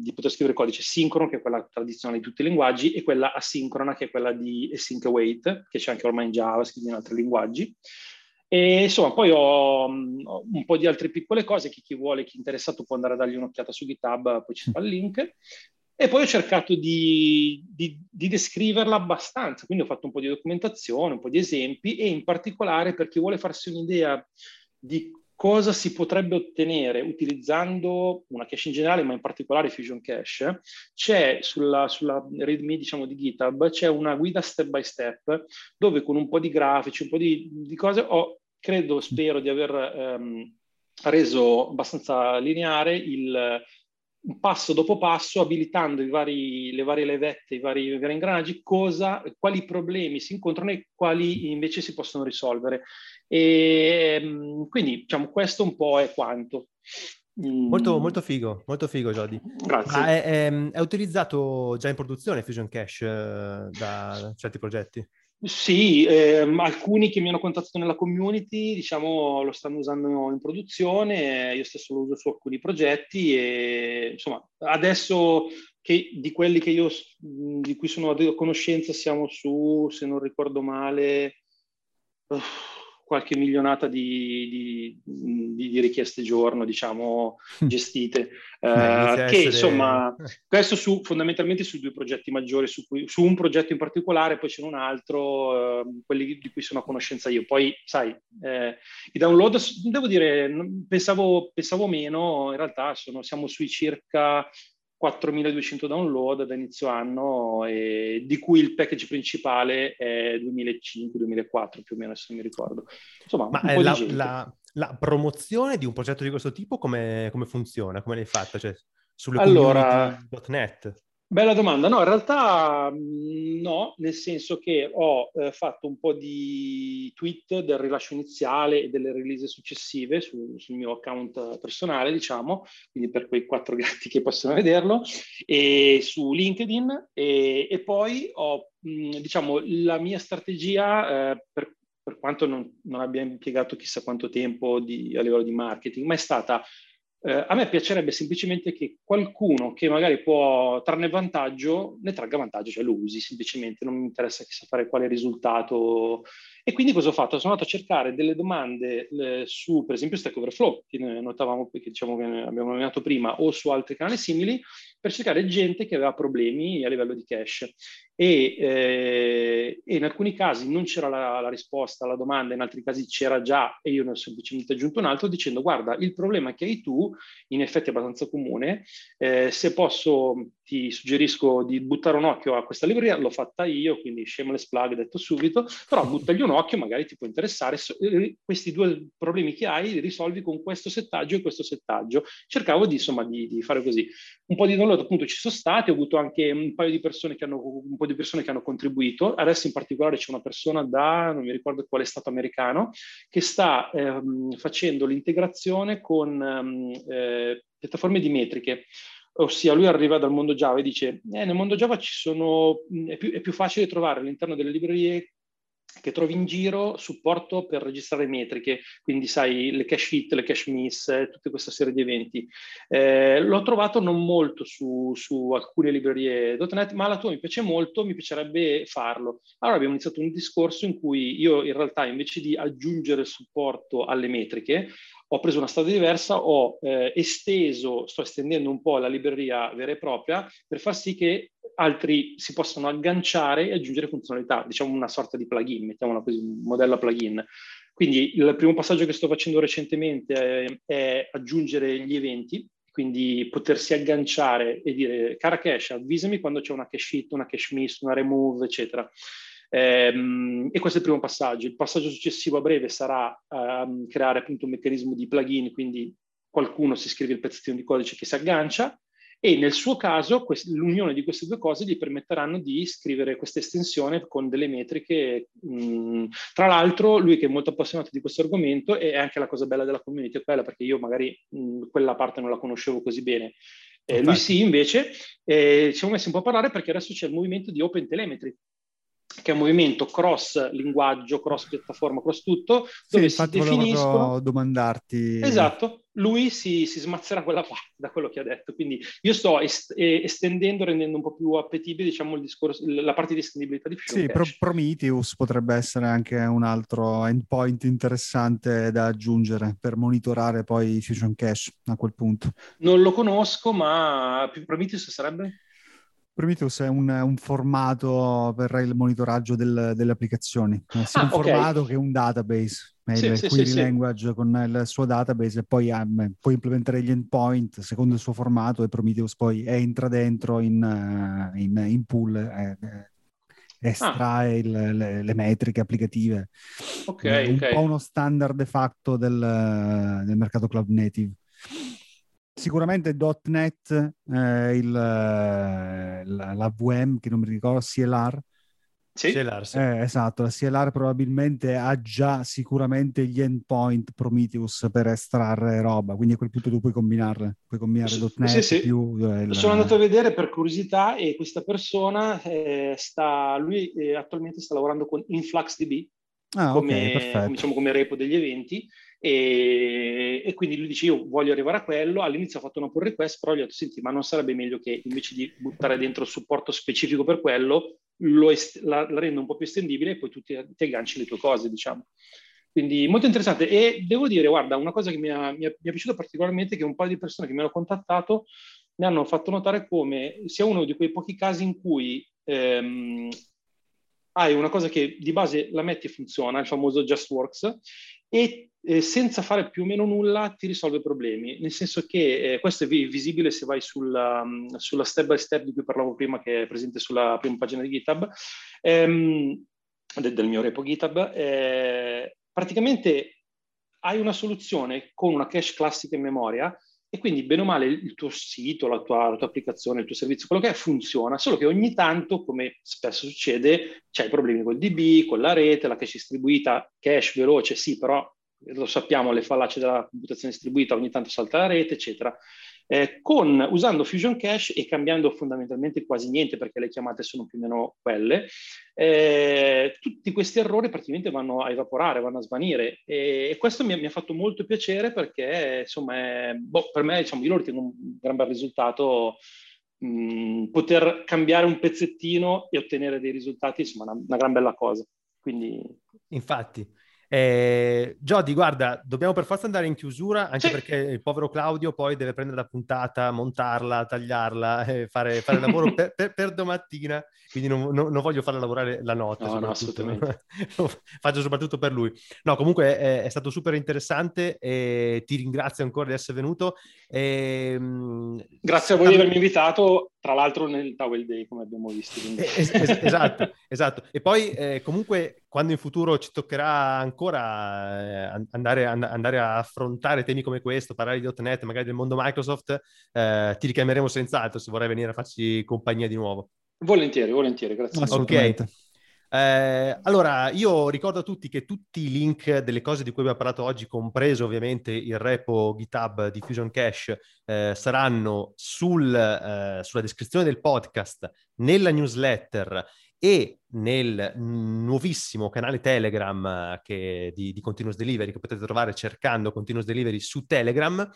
di, poter scrivere codice sincrono, che è quella tradizionale di tutti i linguaggi, e quella asincrona, che è quella di async await, che c'è anche ormai in Java, e in altri linguaggi. E insomma, poi ho, ho, un po' di altre piccole cose che chi vuole, chi è interessato può andare a dargli un'occhiata su GitHub, poi ci fa il link. E poi ho cercato di, di, di, descriverla abbastanza, quindi ho fatto un po' di documentazione, un po' di esempi e in particolare per chi vuole farsi un'idea di cosa si potrebbe ottenere utilizzando una cache in generale, ma in particolare Fusion Cache, c'è sulla, sulla README diciamo, di GitHub, c'è una guida step by step dove con un po' di grafici, un po' di, di cose, ho, credo, spero di aver ehm, reso abbastanza lineare il passo dopo passo, abilitando vari, le varie levette, i vari, i vari ingranaggi, cosa, quali problemi si incontrano e quali invece si possono risolvere. E, ehm, quindi, diciamo, questo un po' è quanto. Molto, mm. molto figo, molto figo, Jody. Grazie. Ma è, è, è, utilizzato già in produzione Fusion Cache eh, da certi progetti? Sì, ehm, alcuni che mi hanno contattato nella community, diciamo, lo stanno usando in produzione, io stesso lo uso su alcuni progetti e insomma, adesso che di quelli che io, di cui sono a conoscenza siamo su, se non ricordo male, qualche milionata di, di, di, richieste giorno, diciamo, hm. gestite. Uh, che insomma, [LAUGHS] questo su, fondamentalmente su due progetti maggiori, su, cui, su, un progetto in particolare, poi c'è un altro, uh, quelli di cui sono a conoscenza io. Poi, sai, eh, i download, devo dire, pensavo, pensavo meno, in realtà sono, siamo sui circa 4.200 download da inizio anno, di cui il package principale è 2005-2004 più o meno, se non mi ricordo. Insomma, Ma la, la, la, promozione di un progetto di questo tipo come, come funziona? Come l'hai fatta? Cioè, sulle allora, community.net? Bella domanda. No, in realtà mm, no, nel senso che ho eh, fatto un po' di tweet del rilascio iniziale e delle release successive su, sul mio account personale, diciamo, quindi per quei quattro [LAUGHS] gatti che possono vederlo, e su LinkedIn e, e poi ho, mh, mm, diciamo, la mia strategia eh, per, per, quanto non, non, abbia impiegato chissà quanto tempo di, a livello di marketing, ma è stata eh, a me piacerebbe semplicemente che qualcuno che magari può trarne vantaggio ne tragga vantaggio, cioè lo usi semplicemente, non mi interessa chissà fare quale risultato. E quindi cosa ho fatto? Sono andato a cercare delle domande eh, su, per esempio, Stack Overflow, che notavamo, che diciamo che abbiamo nominato prima, o su altri canali simili, per cercare gente che aveva problemi a livello di cache. E, eh, e in alcuni casi non c'era la, la, risposta alla domanda, in altri casi c'era già e io ne ho semplicemente aggiunto un altro dicendo guarda, il problema che hai tu in effetti è abbastanza comune, eh, se posso ti suggerisco di buttare un occhio a questa libreria, l'ho fatta io, quindi shameless plug detto subito, però buttagli un occhio, magari ti può interessare, eh, questi due problemi che hai li risolvi con questo settaggio e questo settaggio. Cercavo di, insomma, di, di fare così. Un po' di download appunto ci sono stati, ho avuto anche un paio di persone che hanno, un po' persone che hanno contribuito, adesso in particolare c'è una persona da, non mi ricordo quale stato americano, che sta ehm, facendo l'integrazione con ehm, eh, piattaforme di metriche. Ossia lui arriva dal mondo Java e dice eh, nel mondo Java sono, è più, è più facile trovare all'interno delle librerie che trovi in giro supporto per registrare metriche, quindi sai le cache hit, le cache miss, eh, tutta questa serie di eventi. Eh, l'ho trovato non molto su, su alcune librerie.NET, ma la tua mi piace molto, mi piacerebbe farlo. Allora abbiamo iniziato un discorso in cui io in realtà invece di aggiungere supporto alle metriche, ho preso una strada diversa, ho eh, esteso, sto estendendo un po' la libreria vera e propria per far sì che altri si possano agganciare e aggiungere funzionalità, diciamo una sorta di plugin, mettiamola così, un modello plugin. Quindi il primo passaggio che sto facendo recentemente è, è aggiungere gli eventi, quindi potersi agganciare e dire cara cache, avvisami quando c'è una cache hit, una cache miss, una remove, eccetera. Ehm, e questo è il primo passaggio. Il passaggio successivo a breve sarà um, creare appunto un meccanismo di plugin, quindi qualcuno si scrive il pezzettino di codice che si aggancia e nel suo caso quest- l'unione di queste due cose gli permetteranno di scrivere questa estensione con delle metriche. Mh, tra l'altro, lui che è molto appassionato di questo argomento e anche la cosa bella della community è quella perché io magari mh, quella parte non la conoscevo così bene. Eh, lui sì, invece, eh, ci siamo messi un po' a parlare perché adesso c'è il movimento di Open Telemetry, che è un movimento cross linguaggio, cross piattaforma, cross tutto, dove sì, si definiscono... domandarti... Esatto, lui si, si, smazzerà quella parte da quello che ha detto, quindi io sto est- estendendo, rendendo un po' più appetibile, diciamo, il discorso, la parte di estendibilità di Fusion Sì, Pro- Prometheus potrebbe essere anche un altro endpoint interessante da aggiungere per monitorare poi Fusion Cache a quel punto. Non lo conosco, ma Prometheus sarebbe? Prometheus è un, un, formato per il monitoraggio del, delle applicazioni, è sia ah, un okay. formato che un database, è sì, il sì, query sì, language con il suo database e poi um, puoi implementare gli endpoint secondo il suo formato e Prometheus poi entra dentro in, uh, in, in pool eh, estrae ah. il, le, le, metriche applicative. Ok, è un okay. po' uno standard de facto del, del mercato cloud native sicuramente .NET, eh, il, la, la, VM che non mi ricordo, CLR. Sì. CLR, sì. Eh, esatto, la CLR probabilmente ha già sicuramente gli endpoint Prometheus per estrarre roba, quindi a quel punto tu puoi combinarle, puoi combinare sì, .NET sì, sì. più... Eh, il... Sono andato a vedere per curiosità e questa persona eh, sta, lui eh, attualmente sta lavorando con InfluxDB, ah, come, okay, come, diciamo, come repo degli eventi e, e, quindi lui dice io voglio arrivare a quello, all'inizio ha fatto una pull request, però gli ho detto senti ma non sarebbe meglio che invece di buttare dentro il supporto specifico per quello, est- la, la, rendo un po' più estendibile e poi tu ti, ti agganci le tue cose diciamo. Quindi molto interessante e devo dire, guarda, una cosa che mi ha, mi, ha, mi è piaciuta particolarmente è che un paio di persone che mi hanno contattato mi hanno fatto notare come sia uno di quei pochi casi in cui ehm, hai una cosa che di base la metti e funziona, il famoso Just Works, e eh, senza fare più o meno nulla ti risolve problemi, nel senso che eh, questo è visibile se vai sulla, mm, sulla, step by step di cui parlavo prima, che è presente sulla prima pagina di GitHub, ehm, del, del, mio repo GitHub. Eh, praticamente hai una soluzione con una cache classica in memoria e quindi bene o male il tuo sito, la tua, la tua, applicazione, il tuo servizio, quello che è funziona, solo che ogni tanto, come spesso succede, c'hai problemi col DB, con la rete, la cache distribuita, cache veloce sì, però lo sappiamo, le fallacie della computazione distribuita ogni tanto salta la rete, eccetera eh, con, usando Fusion Cache e cambiando fondamentalmente quasi niente perché le chiamate sono più o meno quelle, eh, tutti questi errori praticamente vanno a evaporare, vanno a svanire e, e questo mi, mi, ha fatto molto piacere perché insomma è, boh, per me diciamo, io lo ritengo un gran bel risultato mh, poter cambiare un pezzettino e ottenere dei risultati insomma una, una gran bella cosa. Quindi... Infatti, eh, Jody, guarda, dobbiamo per forza andare in chiusura, anche sì. perché il povero Claudio poi deve prendere la puntata, montarla, tagliarla, eh, fare, fare lavoro [LAUGHS] per, per, per, domattina, quindi non, non, non, voglio farla lavorare la notte. No, no, assolutamente. [LAUGHS] faccio soprattutto per lui. No, comunque è, è, stato super interessante e ti ringrazio ancora di essere venuto. E, ehm, Grazie a voi di avermi invitato, tra l'altro nel Towel Day, come abbiamo visto. Es- es- esatto, esatto. E poi eh, comunque quando in futuro ci toccherà ancora eh, andare, and- andare, a affrontare temi come questo, parlare di .NET, magari del mondo Microsoft, eh, ti richiameremo senz'altro se vorrai venire a farci compagnia di nuovo. Volentieri, volentieri, grazie. Ok. Eh, allora, io ricordo a tutti che tutti i link delle cose di cui abbiamo parlato oggi, compreso ovviamente il repo GitHub di Fusion Cache, eh, saranno sul, eh, sulla descrizione del podcast, nella newsletter e nel nuovissimo canale Telegram eh, che, di, di, Continuous Delivery che potete trovare cercando Continuous Delivery su Telegram.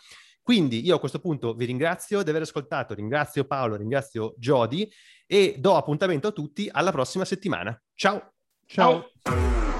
Quindi io a questo punto vi ringrazio di aver ascoltato, ringrazio Paolo, ringrazio Jody e do appuntamento a tutti alla prossima settimana. Ciao! Ciao! Ciao.